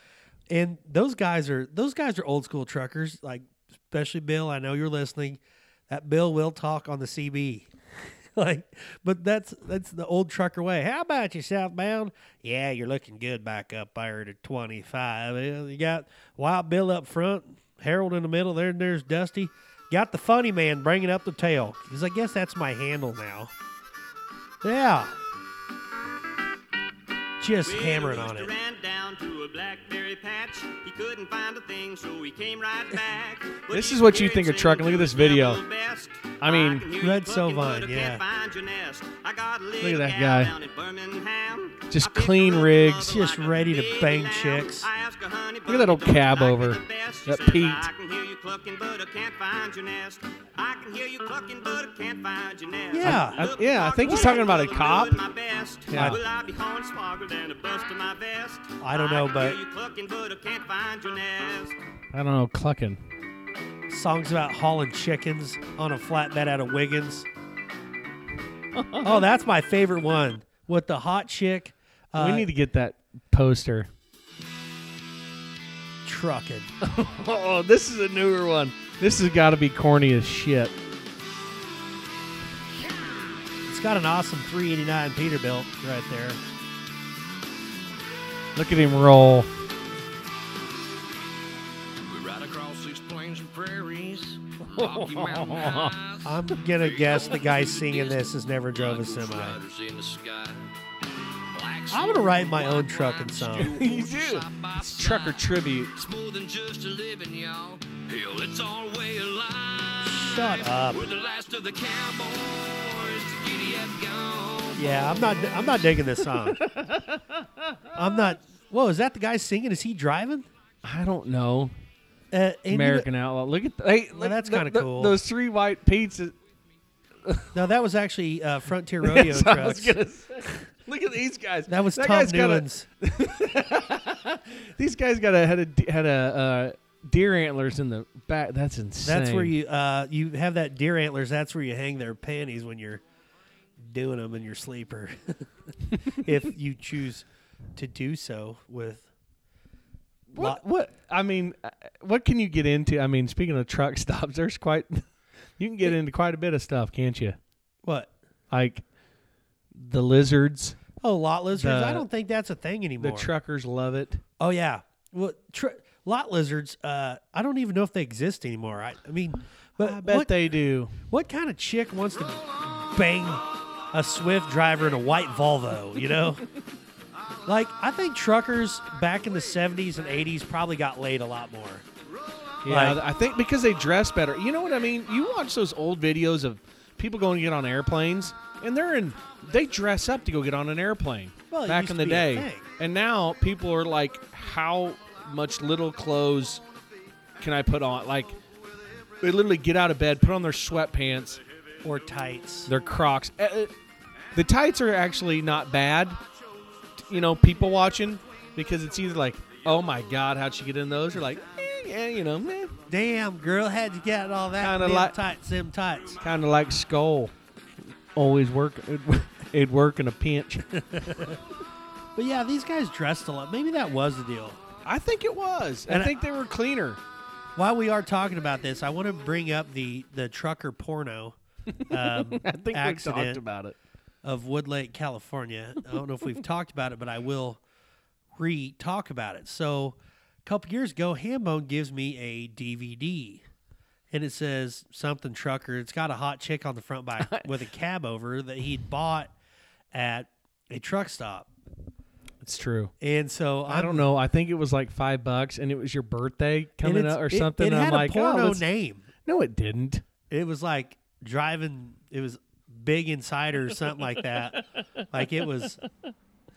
And those guys are those guys are old school truckers, like especially Bill. I know you're listening. That Bill will talk on the CB. (laughs) like, but that's that's the old trucker way. How about you southbound? Yeah, you're looking good back up there to 25. Uh, You got Wild Bill up front, Harold in the middle. There, and there's Dusty. Got the funny man bringing up the tail because I guess that's my handle now. Yeah, just hammering on it. Ran down to a blackberry patch. He couldn't find a thing, so he came right (laughs) back. This is what you think of trucking. Look at this video. I mean, can hear you Red clucking, Sovine, yeah. can't find your nest. I got a at that guy. down at Birmingham. Just I picked her clean rigs. Just like ready to bang lamb. chicks. I asked her, honey, Look at that old but don't you cab like over. the That says, Pete. I can hear you clucking, but I can't find your nest. I can hear you clucking, but I can't find your nest. Yeah. I- Look yeah, I think he's talking about a I'm cop. doing my best. Yeah. I be hornswoggled and a bust of my vest? I don't know, can but- clucking, but I can't find your nest. I don't know, clucking. songs about hauling chickens on a flatbed out of Wiggins. oh, that's my favorite one with the hot chick. Uh, we need to get that poster. trucking. (laughs) Oh, this is a newer one. This has got to be corny as shit. It's got an awesome 389 Peterbilt right there. Look at him roll. We ride across these plains and prairies, Rocky (laughs) Mountain highs. I'm gonna guess the guy singing this has never drove a semi. Riders in the sky. Black I'm gonna write my own trucking song. (laughs) you do. It's trucker tribute. It's more than just a living, y'all. Hell, it's our way of life. Shut up. We're the last of the cowboys to giddy up gone. Yeah, I'm not. I'm not digging this song. I'm not. Whoa, is that the guy singing? Is he driving? I don't know. Uh, American Outlaw. Look at hey, Well, look- that's kinda cool. Those three white pizzas. (laughs) no, that was actually uh, Frontier (laughs) Rodeo That's what I was trucks. Look at these guys. That was Tom guy's got a- (laughs) These guys got a had a had a uh, deer antlers in the back. That's insane. That's where you uh, you have that deer antlers. That's where you hang their panties when you're doing them in your sleeper, (laughs) (laughs) if you choose to do so with. What? What? I mean, uh, what can you get into? I mean, speaking of truck (laughs) stops, there's quite. You can get into quite a bit of stuff, can't you? What? Like the lizards. Oh, lot lizards. The- I don't think that's a thing anymore. The truckers love it. oh yeah. Well, tr- lot lizards. Uh, I don't even know if they exist anymore. I, I mean, but I bet what, they do. what kind of chick wants to bang a Swift driver in a white Volvo, you know? like, I think truckers back in the 70s and 80s probably got laid a lot more. Yeah, Like- I think because they dress better. You know what I mean? You watch those old videos of people going to get on airplanes, and they're in. They dress up to go get on an airplane Well, back in the day, and now people are like, "How much little clothes can I put on?" Like, they literally get out of bed, put on their sweatpants, Or tights. their Crocs. Eh, eh, The tights are actually not bad. You know, people watching because it's either like, "Oh my God, how'd she get in those?" or like, eh, "Yeah, you know." Eh. Damn, girl, how'd you get all that? Kinda like- tights, them tights. kind of like skull always work it'd, work in a pinch (laughs) But yeah, these guys dressed a lot. Maybe that was the deal. i think it was And i I- think they were cleaner While we are talking about this, I want to bring up the the trucker porno (laughs) um, i think we talked about it of Woodlake, California. I don't know if we've talked about it, but I will re talk about it. So, a couple years ago, Hambone gives me a DVD, and it says something trucker. It's got a hot chick on the front by (laughs) with a cab over that he'd bought at a truck stop. it's true And so i don't know i think it was like five bucks and it was your birthday coming up or it- something It, had i'm like oh, porno oh, name. no it didn't It was like driving. It was Big Insider or something like that. Like it was. (laughs)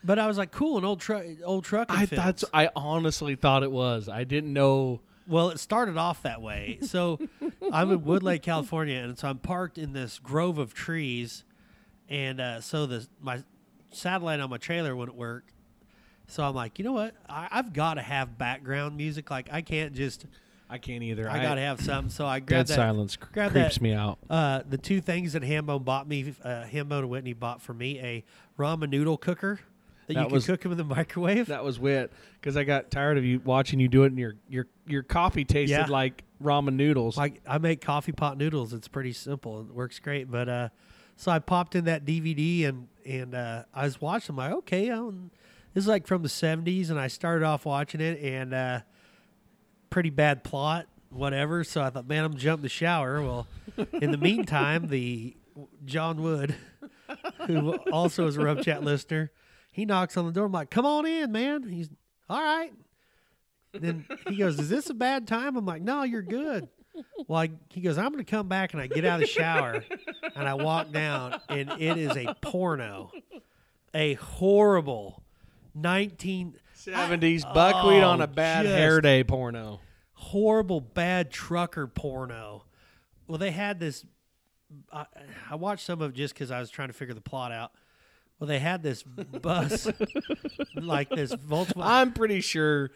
But I was like, cool, an old truck, old truck. i thought i honestly thought it was i didn't know Well, it started off that way. So (laughs) I'm in Woodlake, California, and so I'm parked in this grove of trees, and uh, so the my satellite on my trailer wouldn't work. So I'm like, you know what? I, I've got to have background music. Like I can't just. I can't either I, got to have something. So I dead grabbed that. silence cr- grab creeps that- me out Uh, the two things that Hambone bought me, uh, Hambone and Whitney bought for me a ramen noodle cooker that, you That can was- cook them in the microwave. that was wit because i got tired of you watching you do it and your your your coffee tasted Yeah. like ramen noodles Like I make coffee pot noodles. It's pretty simple. It works great. But uh, so I popped in that DVD and and uh, I was watching. I'm like, okay, um, this is like from the '70s, and I started off watching it and uh, pretty bad plot, whatever. So I thought, man, I'm gonna jump the shower. Well, in the meantime, the John Wood, (laughs) who also is a Rump Chat listener, he knocks on the door. I'm like, come on in, man. He's all right. Then he goes, "Is this a bad time?" I'm like, "No, you're good." Well, I, he goes, "I'm going to come back," and I get out of the shower, and I walk down, and it is a porno, a horrible, nineteen 70s buckwheat oh, on a Oh, bad hair day porno. Horrible bad trucker porno. Well, they had this. I, I watched some of it just because I was trying to figure the plot out. Well, they had this bus, (laughs) like this Volkswagen. I'm pretty sure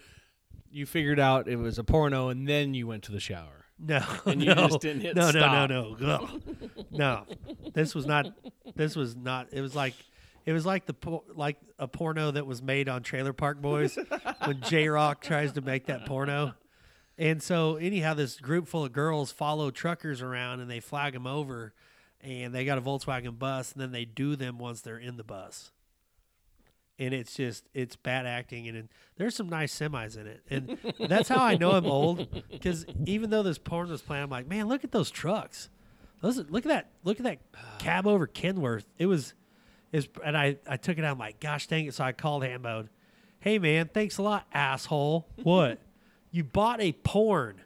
you figured out it was a porno and then you went to the shower. No, And you (laughs) no, just didn't hit no, stop. no, no, no, Ugh. no. This was not. This was not. It was like, it was like the por- like a porno that was made on Trailer Park Boys when J Rock tries to make that porno. And so anyhow, this group full of girls follow truckers around and they flag them over, and they got a Volkswagen bus, and then they do them once they're in the bus. And it's just it's bad acting, and, and there's some nice semis in it, and that's how I know I'm old. Because even though this porn was playing, I'm like, man, look at those trucks. Those look at that look at that cab over Kenworth. It was, is and I I took it out. I'm like, gosh dang it! So I called Hambone. Hey man, thanks a lot, asshole. What? You bought a porn.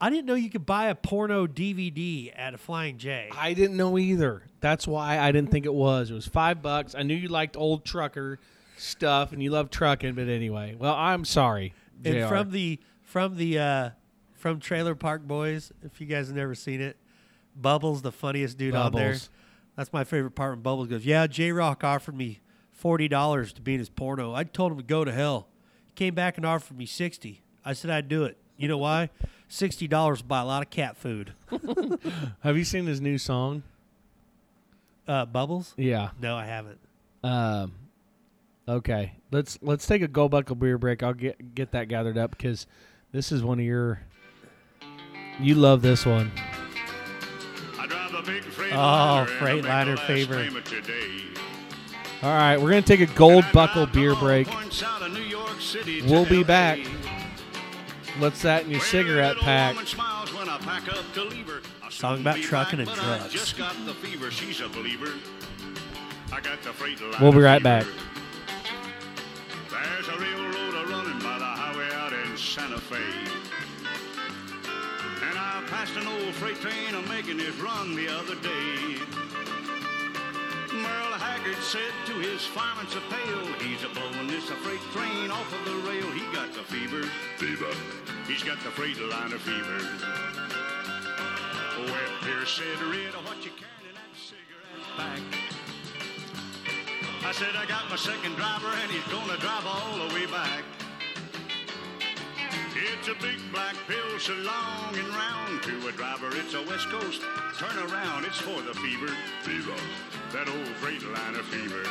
I didn't know you could buy a porno DVD at a Flying J. I didn't know either. That's why I didn't think it was. It was five bucks. I knew you liked old trucker stuff and you love trucking, but anyway. Well, I'm sorry. and from the from the uh from Trailer Park Boys, if you guys have never seen it, Bubbles, the funniest dude on there. That's my favorite part when Bubbles goes, Yeah, J Rock offered me forty dollars to be in his porno. I told him to go to hell. He came back and offered me sixty. I said I'd do it. You know why? Sixty dollars buy a lot of cat food. (laughs) Have you seen his new song? Uh Bubbles? Yeah. No, I haven't. Um, okay. Let's let's take a go buckle beer break. I'll get get that gathered up because this is one of your. You love this one. I drive a big Freightliner. Oh, and I Freightliner last favorite. All right, we're gonna take a gold buckle beer all break. Points out of New York City We'll be LA. back. What's that in your Where cigarette pack? when I pack up to leave her. I Song about trucking and drugs. Just got the fever. She's a believer. I got the freight line We'll be right back. There's a railroad a running by the highway out in Santa Fe. And I passed an old freight train a making his run the other day. Merle Haggard said to his fireman so pale, he's a blowing this a freight train off of the rail. He got the fever. Fever. He's got the freight liner fever. Well, Pierce said, Red, what you carrying in that cigarette pack? I said, I got my second driver and he's gonna drive all the way back. It's a big black pill so long and round to a driver. It's a West Coast. Turn around, it's for the fever. Fever. That old Freightliner fever.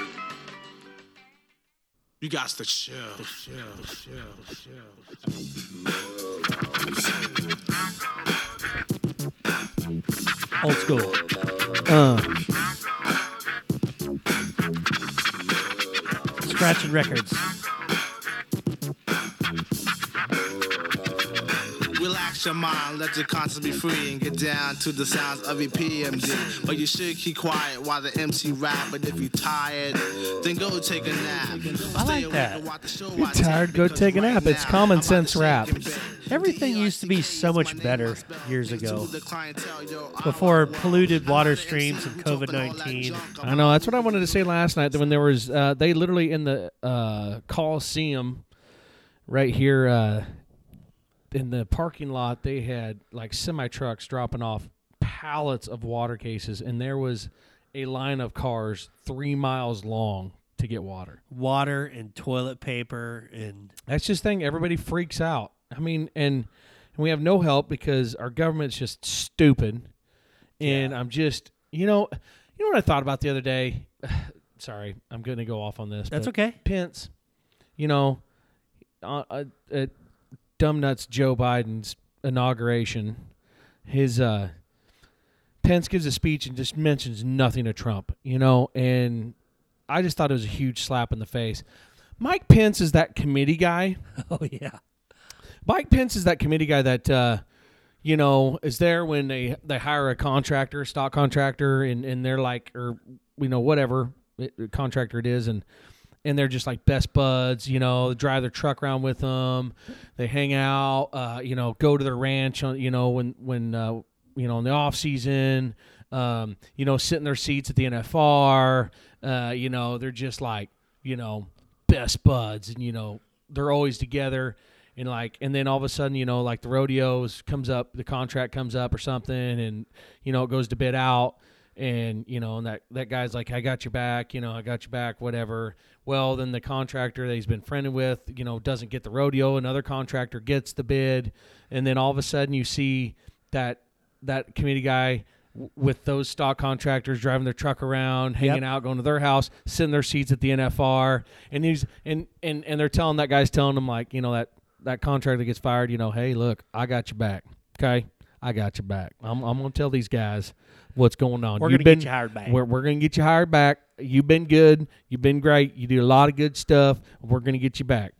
You got the chill. chill, chill, chill. Old school. Uh, Scratching records. Your mind, let your conscience be free, and get down to the sounds of your PMD. But you should keep quiet while the MC rap. But if you tired, then go take a nap. I like that. and watch the show You're tired, go take a nap. It's common sense rap. shake and bake. Everything used to be so much better years ago. To the clientele, yo, I Before polluted water streams and who talking all that COVID-19. I know that's what I wanted to say last night. That when there was, uh, they literally in the uh, Coliseum, right here uh, in the parking lot, they had like semi trucks dropping off pallets of water cases, and there was a line of cars three miles long to get water. Water and toilet paper and That's just thing. Everybody freaks out. I mean, and, and we have no help because our government's just stupid. And I'm just, you know, you know what I thought about the other day. (sighs) Sorry, I'm going to go off on this. that's okay. Pence, you know, uh, uh, dumb nuts Joe Biden's inauguration, his uh, Pence gives a speech and just mentions nothing to Trump. You know, and I just thought it was a huge slap in the face. Mike Pence is that committee guy. (laughs) Oh yeah. Mike Pence is that committee guy that uh, you know is there when they they hire a contractor, stock contractor, and and they're like, or you know whatever it, contractor it is, and and they're just like best buds. You know, drive their truck around with them. They hang out. Uh, you know, go to their ranch. On you know when when uh, you know in the off season. Um, you know, sit in their seats at the NFR. Uh, you know, they're just like you know best buds, and you know they're always together and like and then all of a sudden you know like the rodeos comes up the contract comes up or something and you know it goes to bid out and you know and that that guy's like i got your back you know i got your back whatever. Well then the contractor that he's been friended with you know doesn't get the rodeo another contractor gets the bid and then all of a sudden you see that that committee guy w- with those stock contractors driving their truck around, hanging out, going to their house, sitting their seats at the NFR, and he's and and and they're telling that guy's telling them like, you know, that that contractor gets fired, you know, hey, look, I got your back, okay, I got your back. I'm I'm gonna tell these guys what's going on. We're gonna get you hired back. We're we're gonna get you hired back. You've been good. You've been great. You do a lot of good stuff. We're gonna get you back.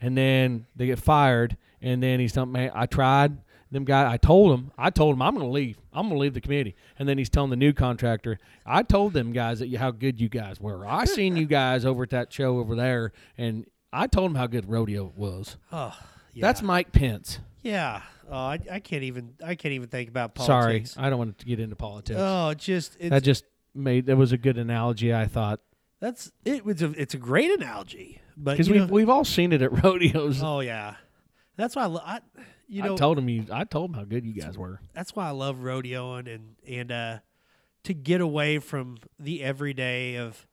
And then they get fired, and then he's telling man, I tried. Them guy, I told him, I told him I'm going to leave. I'm going to leave the committee. And then he's telling the new contractor, I told them guys that you, how good you guys were. I seen you guys over at that show over there, and I told him how good rodeo was. Oh, yeah. That's Mike Pence. Yeah. Oh, I, I can't even I can't even think about politics. Sorry. I don't want to get into politics. Oh, just it's, that just made that was a good analogy. I thought that's it was a it's a great analogy, but because we've know- we've all seen it at (laughs) rodeos. oh yeah, that's why I, I you know I told him you. I told him how good you guys were. that's why I love rodeoing and and uh, to get away from the everyday of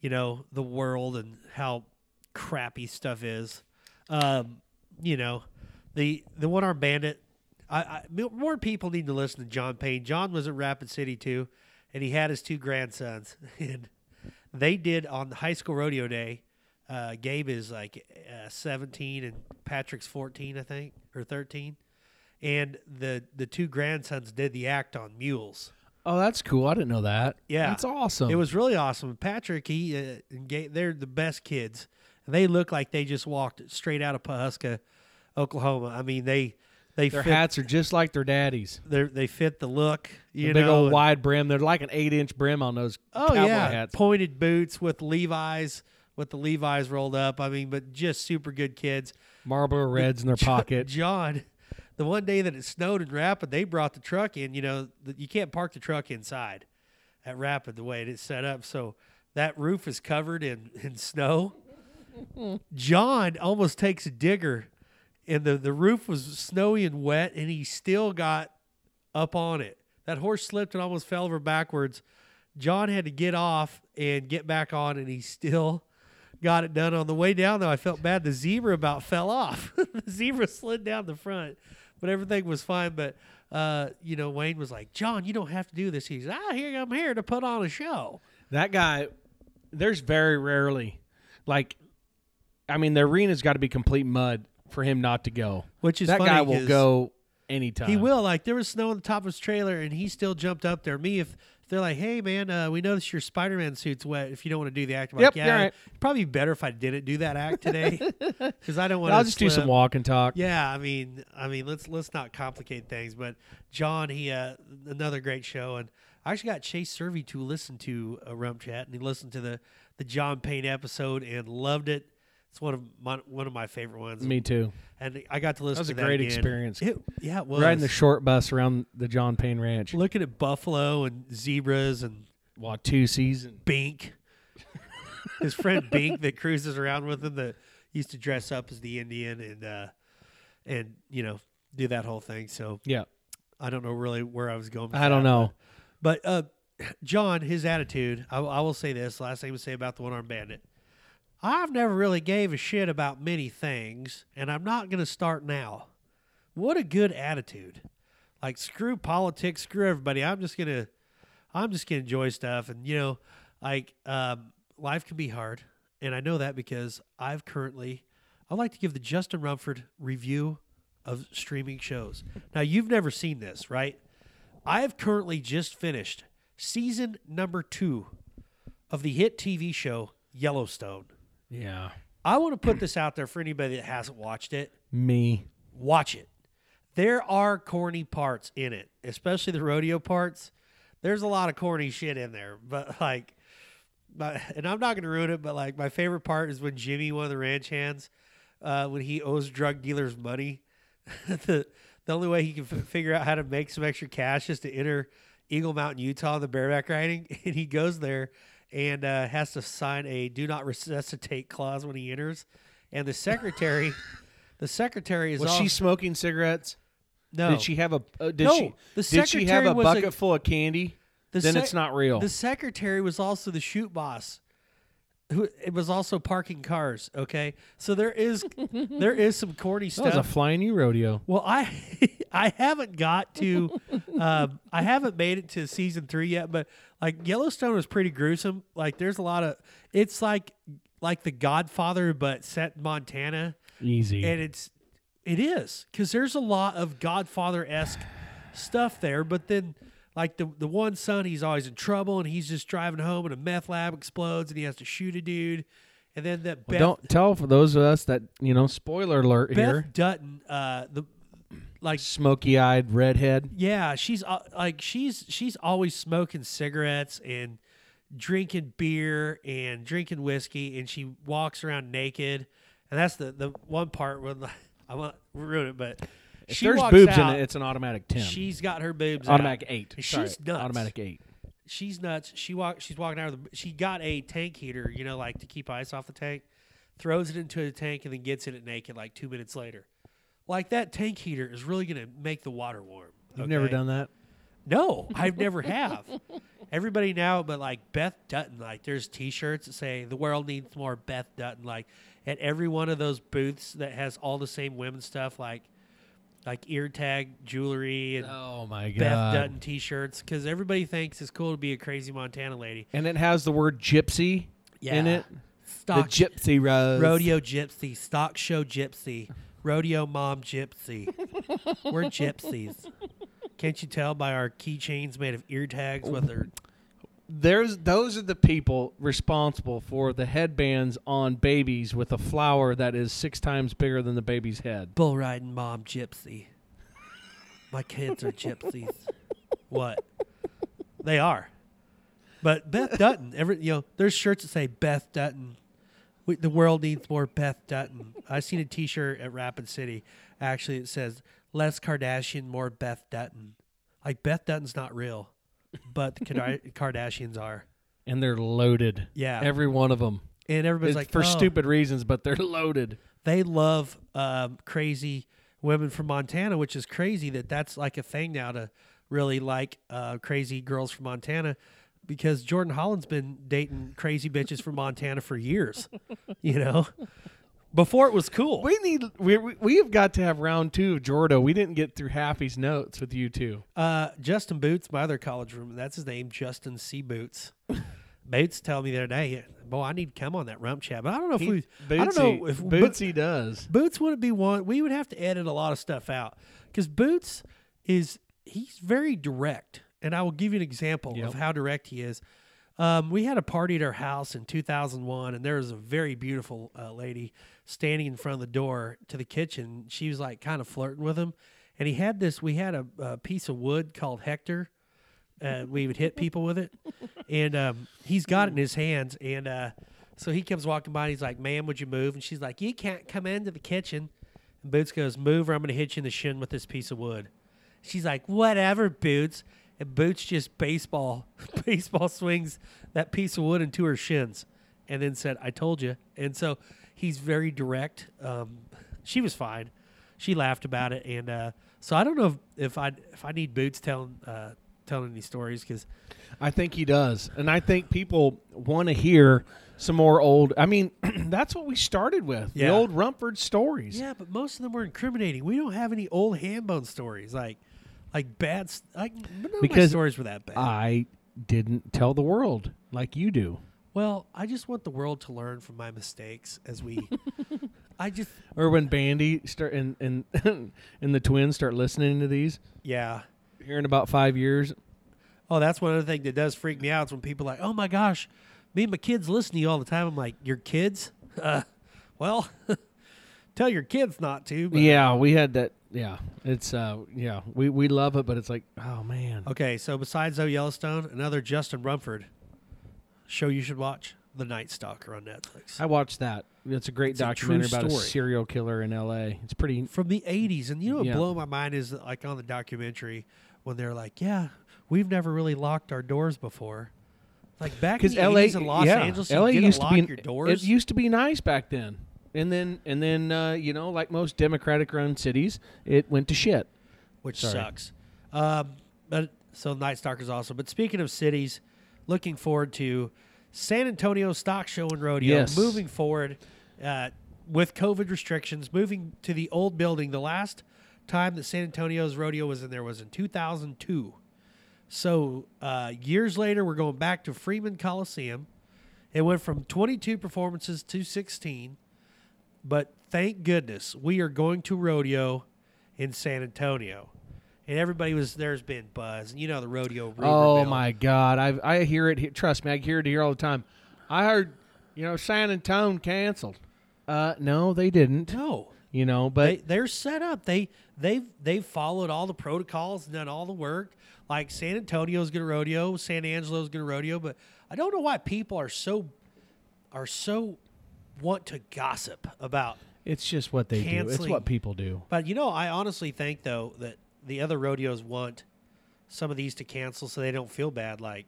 you know the world and how crappy stuff is. Um, you know, the the one armed bandit. I, I more people need to listen to John Payne. John was at Rapid City too, and he had his two grandsons, (laughs) and they did on the high school rodeo day. Uh, Gabe is like uh, 17 and Patrick's 14, I think, or 13 and the the two grandsons did the act on mules. Oh, that's cool. I didn't know that. Yeah, that's awesome. It was really awesome. Patrick, he uh, and Ga- they're the best kids. They look like they just walked straight out of Pawhuska, Oklahoma. I mean, they They Their fit, hats are just like their daddies. They they fit the look. The big know, old and- wide brim. They're like an eight inch brim on those Oh cowboy yeah, hats. pointed boots with Levi's with the Levi's rolled up. I mean, but just super good kids. Marlboro Reds in their (laughs) pocket. John, the one day that it snowed in Rapid, they brought the truck in. You know, the, you can't park the truck inside at Rapid the way it's set up. So that roof is covered in, in snow. (laughs) John almost takes a digger, and the, the roof was snowy and wet, and he still got up on it. That horse slipped and almost fell over backwards. John had to get off and get back on, and he still got it done. On the way down, though, I felt bad. The zebra about fell off. (laughs) the zebra slid down the front, but everything was fine. But uh, you know, Wayne was like, "John, you don't have to do this." He's, "Ah, here I'm here to put on a show." That guy, there's very rarely, like, I mean, the arena's got to be complete mud for him not to go. Which is that funny guy will 'cause go anytime. He will. Like there was snow on the top of his trailer, and he still jumped up there. Me, if they're like, "Hey, man, uh, we noticed your Spider-Man suit's wet. If you don't want to do the act, I'm Yep, like, yeah, you're right. it'd probably be better if I didn't do that act today, (laughs) because I don't want. To. I'll just do some walk and talk. Yeah, I mean, I mean, let's let's not complicate things. But John, he uh, another great show, and I actually got Chase Servey to listen to a Rump Chat, and he listened to the the John Payne episode and loved it. It's one of my one of my favorite ones. Me too. and I got to listen. That was a great again. experience. It, yeah, it was Riding the short bus around the John Payne Ranch. looking at buffalo and zebras and Watusis and Bink. (laughs) His friend Bink that cruises around with him that used to dress up as the Indian and uh and you know do that whole thing. So yeah. I don't know really where I was going. with I don't know. But, but uh, John, his attitude. I, I will say this. Last thing to say about the one armed bandit. I've never really gave a shit about many things, and I'm not going to start now. What a good attitude! Like screw politics, screw everybody. I'm just gonna, I'm just gonna enjoy stuff, and you know, like um, life can be hard, and I know that because I've currently, I'd like to give the Justin Rumford review of streaming shows. Now you've never seen this, right? I have currently just finished season number two of the hit TV show Yellowstone. Yeah. I want to put this out there for anybody that hasn't watched it. Me. Watch it. There are corny parts in it, especially the rodeo parts. There's a lot of corny shit in there, but like, but, and I'm not going to ruin it, but like my favorite part is when Jimmy, one of the ranch hands, uh, when he owes drug dealers money, (laughs) the the only way he can f- figure out how to make some extra cash is to enter Eagle Mountain, Utah, the bareback riding, (laughs) and he goes there and uh, has to sign a "do not resuscitate" clause when he enters, and the secretary, (laughs) the secretary is Was she smoking cigarettes? no Did she have a uh, did No, she the did she have a was a- bucket full of candy? The then sec- it's not real. The secretary was also the shoot boss. Who it was also parking cars. Okay, so there is (laughs) there is some corny stuff. that was a flying U rodeo. well, I (laughs) I haven't got to um, (laughs) I haven't made it to season three yet, but like Yellowstone is pretty gruesome. Like there's a lot of it's like like The Godfather, but set in Montana Easy. and it's it is because there's a lot of Godfather esque stuff there. But then, like the the one son, he's always in trouble, and he's just driving home, and a meth lab explodes, and he has to shoot a dude. And then that Well, Beth, don't tell for those of us that you know. Spoiler alert Beth here. Dutton, uh, the like Smoky-eyed redhead. yeah, she's uh, like she's she's always smoking cigarettes and drinking beer and drinking whiskey, and she walks around naked. And that's the the one part where (laughs) I won't ruin it, but If she there's walks boobs out, in it, it's an automatic ten. She's got her boobs automatic out. eight. She's Sorry, nuts. Automatic eight. She's nuts. She walk. She's walking out of the. She got a tank heater, you know, like to keep ice off the tank. Throws it into a tank and then gets in it naked like two minutes later. Like that tank heater is really going to make the water warm. You've never done that. No, I've never have. (laughs) Everybody now, but like Beth Dutton, like there's T-shirts that say "The world needs more Beth Dutton." Like at every one of those booths that has all the same women stuff, like like ear tag jewelry and Oh my god. Beth Dutton T-shirts, because everybody thinks it's cool to be a crazy Montana lady. And it has the word gypsy in it. Stock the gypsy rose. rodeo gypsy, stock show gypsy, rodeo mom gypsy. We're gypsies. Can't you tell by our keychains made of ear tags with their There's those are the people responsible for the headbands on babies with a flower that is six times bigger than the baby's head. bull riding mom gypsy? My kids are gypsies. what? They are. But Beth Dutton, every you know, there's shirts that say Beth Dutton. We, the world needs more Beth Dutton. I seen a T-shirt at Rapid City. Actually, it says less Kardashian, more Beth Dutton. Like Beth Dutton's not real, but the Kar- (laughs) Kardashians are. and they're loaded. Yeah. every one of them. And everybody's It's like, for "Oh." stupid reasons, but they're loaded. they love um, crazy women from Montana, which is crazy that that's like a thing now to really like uh, crazy girls from Montana because Jordan Holland's been dating crazy bitches from Montana for years, you know, before it was cool. We need we we we have got to have round two of Jordo. We didn't get through half his notes with you two. Uh, Justin Boots, my other college room, that's his name, Justin C. Boots. (laughs) Boots told me the other day, boy, I need to come on that rump chat. But I don't know if we, I don't know if Bo- Bootsy does. Boots wouldn't be one. We would have to edit a lot of stuff out because Boots is he's very direct, and I will give you an example Yep. of how direct he is. Um, we had a party at our house in 2001, and there was a very beautiful uh, lady standing in front of the door to the kitchen. She was like kind of flirting with him, and he had this. We had a, a piece of wood called Hector. Uh, we would hit people with it, and um, he's got it in his hands. And uh, so he comes walking by, and he's like, "Ma'am, would you move?" And she's like, "You can't come into the kitchen." And Boots goes, "Move, or I'm going to hit you in the shin with this piece of wood." She's like, "Whatever, Boots." And Boots just baseball, (laughs) baseball swings that piece of wood into her shins, and then said, "I told you." And so he's very direct. Um, she was fine. She laughed about it, and uh, so I don't know if, if I if I need Boots telling uh, telling these stories because I think he does, and I think people want to hear some more old. I mean, (clears throat) that's what we started with the old Rumford stories. yeah, but most of them were incriminating. We don't have any old Hambone stories like like bad. Like none of my Because stories were that bad. I didn't tell the world like you do, well, I just want the world to learn from my mistakes as we. (laughs) I just or when Bandy start and and (laughs) and the twins start listening to these, yeah. here in about five years. Oh, that's one other thing that does freak me out is when people are like, oh my gosh, me and my kids listen to you all the time. I'm like, your kids? Uh, well, (laughs) tell your kids not to. But. Yeah, we had that. Yeah, it's uh, yeah, we we love it, but it's like, oh man, Okay, so besides though Yellowstone, another Justin Rumford show you should watch, The Night Stalker on Netflix. I watched that. It's a great It's a documentary true about a story. serial killer in L.A. It's pretty. From the 80s. And you know what Yeah. blew my mind is that, like on the documentary when they're like, yeah, we've never really locked our doors before. Like back in Because the LA, 80s in Los yeah, Angeles, LA you didn't used lock to be your doors. It used to be nice back then, and then and then uh, you know, like most Democratic-run cities, it went to shit. which Sorry. sucks. Um, but so Night Stalker's awesome. But speaking of cities, looking forward to San Antonio Stock Show and Rodeo. Yes. Moving forward uh, with COVID restrictions, moving to the old building. The last time that San Antonio's rodeo was in there was in 2002. So uh, years later, we're going back to Freeman Coliseum. It went from 22 performances to 16. But thank goodness we are going to rodeo in San Antonio. And everybody was there's been buzz. And you know the rodeo rumor Oh mill. my God, I I hear it. Trust me, I hear it here all the time. I heard, you know, San Antonio canceled. Uh, no, they didn't. No. You know, but they they're set up. They they've they've followed all the protocols and done all the work. Like San Antonio's gonna rodeo, San Angelo's gonna rodeo, but I don't know why people are so are so want to gossip about it's just what they do. It's what people do. But you know, I honestly think though that the other rodeos want some of these to cancel so they don't feel bad. Like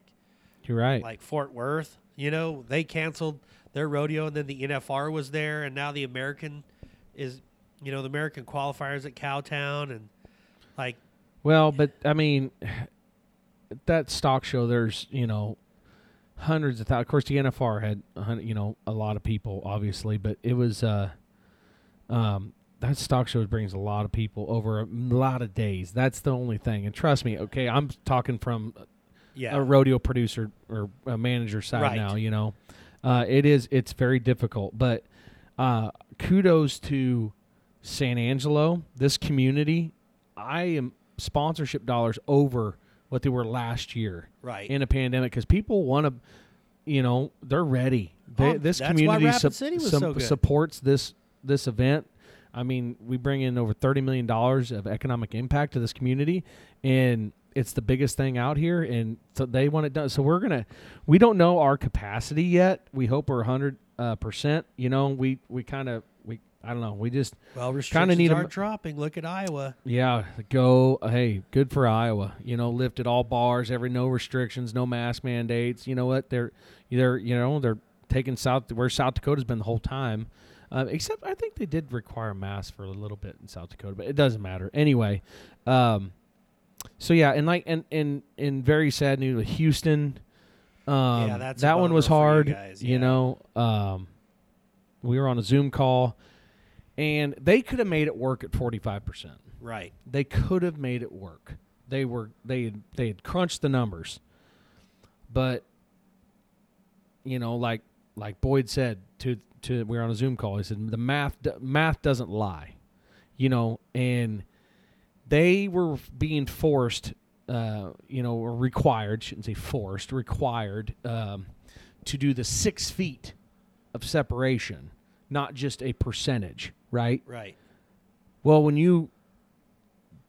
You're right. like Fort Worth, you know, they canceled their rodeo and then the NFR was there and now the American is you know, the American qualifiers at Cowtown and like Well, but I mean, (sighs) that stock show. There's you know hundreds of thousands. Of course, the NFR had a you know a lot of people, obviously, but it was uh, um, that stock show brings a lot of people over a lot of days. That's the only thing. And trust me, okay, I'm talking from yeah. a rodeo producer or a manager side Right. now. You know, uh, it is it's very difficult, but uh, kudos to San Angelo, this community. I am sponsorship dollars over what they were last year Right. in a pandemic because people want to, you know, they're ready. They, Oh, this community Rapid sup- City was sup- so supports this this event. I mean, we bring in over thirty million dollars of economic impact to this community, and it's the biggest thing out here. And so they want it done. So we're gonna. We don't know our capacity yet. We hope we're hundred uh, percent. You know, we we kind of we. I don't know. We just Well, restrictions need a are m- dropping. Look at Iowa. yeah, go. Hey, good for Iowa. You know, lifted all bars, every no restrictions, no mask mandates. You know what? They're they're you know they're taking South where South Dakota's been the whole time. Uh, except I think they did require masks for a little bit in South Dakota, but it doesn't matter anyway. Um, so yeah, and like and and and very sad news with Houston. Um, Yeah, that's that one was for you hard. guys, You know, um, we were on a Zoom call, and they could have made it work at forty five percent Right. they could have made it work. They were they they had crunched the numbers, but you know, like like Boyd said to to we were on a Zoom call. He said the math math doesn't lie, you know, and they were being forced, uh, you know, or required. Shouldn't say forced, required um, to do the six feet of separation, not just a percentage, right? Right. Well, when you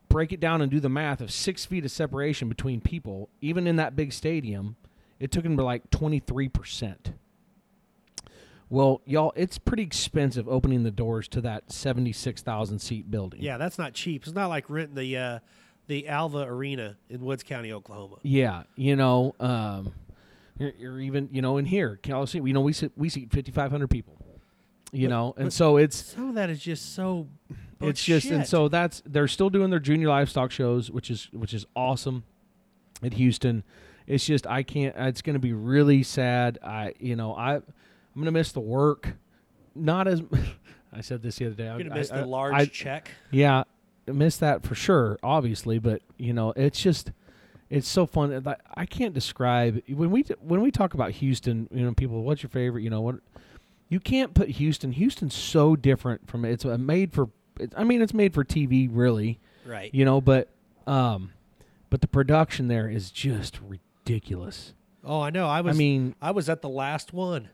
break it down and do the math of six feet of separation between people, even in that big stadium, it took them to like 23%. Well, y'all, it's pretty expensive opening the doors to that 76,000 seat building. Yeah, that's not cheap. It's not like renting the uh, the Alva Arena in Woods County, Oklahoma. Yeah, you know, um, you're, you're even, you know, in here, Cal you know, we sit, we seat 5,500 people, you But- know, and so it's, Some of that is just so. it's just and so that's they're still doing their junior livestock shows which is which is awesome at houston it's just i can't it's going to be really sad i you know i i'm going to miss the work not as (laughs) i said this the other day You're gonna I- miss I- the large I- check. yeah miss that for sure obviously but you know it's just it's so fun I- can't describe when we when we talk about houston you know people what's your favorite you know what you can't put houston houston's so different from it's made for i mean it's made for tv really Right. you know but um but the production there is just ridiculous Oh, I know. I was. i mean I was at the last one.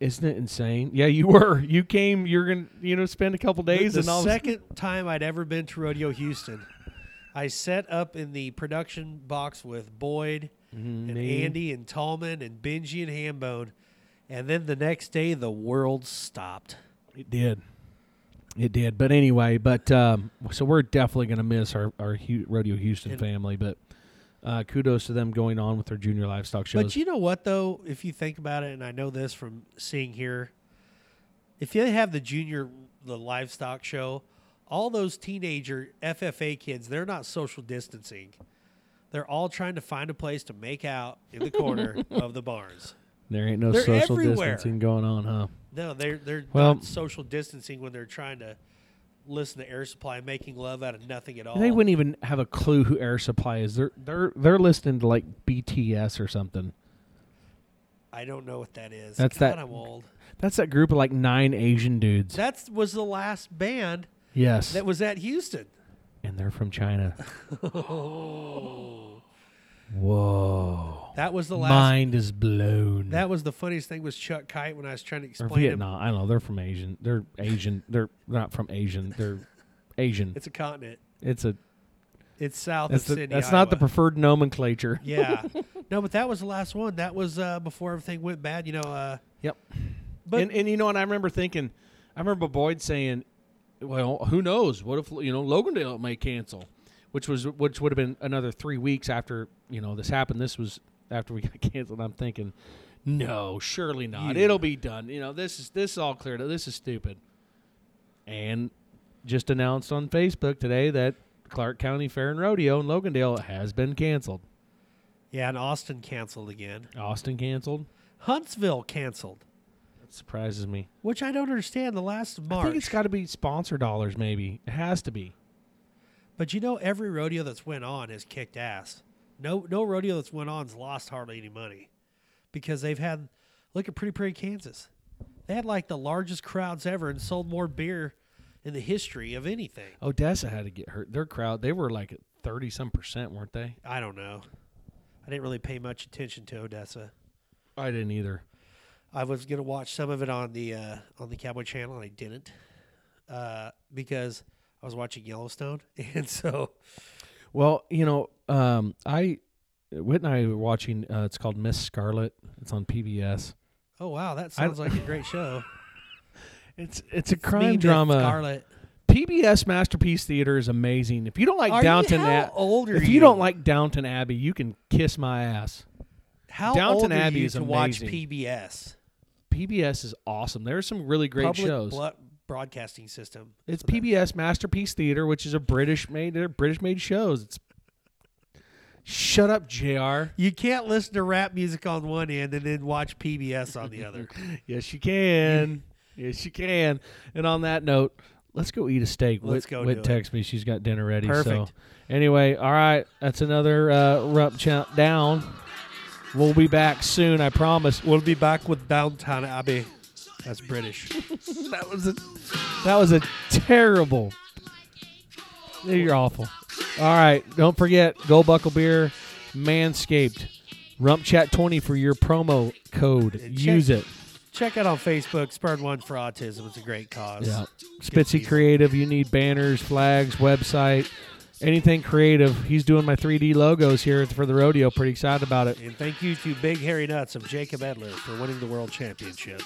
Isn't it insane yeah you (laughs) were you came you're gonna you know spend a couple days the and all second time I'd ever been to Rodeo Houston, I set up in the production box with Boyd and Mm-hmm. me. Andy and Tallman and Benji and Hambone, and then the next day the world stopped. It did. It did. But anyway, but um, so we're definitely going to miss our, our Rodeo Houston And- family. But uh, kudos to them going on with their junior livestock shows. But you know what though, if you think about it, and I know this from seeing here, if they have the junior the livestock show, all those teenager FFA kids, they're not social distancing. They're all trying to find a place to make out in the corner (laughs) of the barns. there ain't no they're social everywhere. distancing going on, huh? No, they're they're Well- not social distancing when they're trying to listen to Air Supply making love out of nothing at all. They wouldn't even have a clue who Air Supply is. They're they're they're listening to like BTS or something. I don't know what that is. That's God, that- I'm old. That's that group of like nine Asian dudes. That was the last band yes, that was at Houston. and they're from China. (laughs) Whoa, That was the last. mind is blown. That was the funniest thing was Chuck Kite when I was trying to or explain him. Vietnam. I don't know. They're from Asian. They're Asian. They're not from Asian. They're Asian. It's a continent. It's a It's south that's, of the, Sydney. that's not the Iowa. preferred nomenclature. yeah. (laughs) No, but that was the last one. That was uh, before everything went bad. You know. Uh, Yep. but and and you know, and I remember thinking, I remember Boyd saying, "Well, who knows? What if you know Logandale may cancel?" Which was which would have been another three weeks after you know this happened. This was after we (laughs) got canceled. I'm thinking, no, surely not. Yeah. It'll be done. You know, this is this is all cleared. up. This is stupid. And just announced on Facebook today that Clark County Fair and Rodeo in Logandale has been canceled. yeah, and Austin canceled again. Austin canceled. Huntsville canceled, That surprises me. which I don't understand. The last of I think it's got to be sponsor dollars. Maybe it has to be. But you know, every rodeo that's went on has kicked ass. No, no rodeo that's went on's lost hardly any money because they've had. Look at Pretty Prairie, Kansas. They had like the largest crowds ever and sold more beer in the history of anything. Odessa had to get hurt. Their crowd, they were like thirty some percent, weren't they? I don't know. I didn't really pay much attention to Odessa. I didn't either. I was gonna watch some of it on the uh, on the Cowboy Channel, and I didn't. uh, because I was watching Yellowstone, (laughs) and so Well, you know, um, I Whit and I were watching. Uh, it's called Miss Scarlet. It's on PBS. oh wow, that sounds like a great show. (laughs) It's it's a Me, crime Miss drama. Scarlet. PBS Masterpiece Theater is amazing. If you don't like Are Downton, how Ab- if you, you? don't like Downton Abbey, you can kiss my ass. How Downton old are Abbey you is to watch. PBS? PBS is awesome. There are some really great Public shows. Blo- broadcasting system. It's PBS Masterpiece Theater, which is a British made. British made shows. It's shut up, Jr. You can't listen to rap music on one end and then watch PBS on the other. (laughs) Yes, you can. yes, you can. And on that note, let's go eat a steak. Let's Whit, go Whit do it. text me. She's got dinner ready. Perfect. So anyway, all right. That's another uh, Rump Chat down. We'll be back soon. I promise. We'll be back with Downton Abbey. That's British. (laughs) That was a that was a terrible. You're awful. All right, don't forget Gold Buckle Beer, Manscaped, Rump Chat twenty for your promo code. Use it. Check out on Facebook, Spur One for Autism. It's a great cause. Yeah. Good Spitzy. Creative. You need banners, flags, website, anything creative. He's doing my 3D logos here for the rodeo. Pretty excited about it. And thank you to Big Hairy Nuts of Jacob Edler for winning the world championship.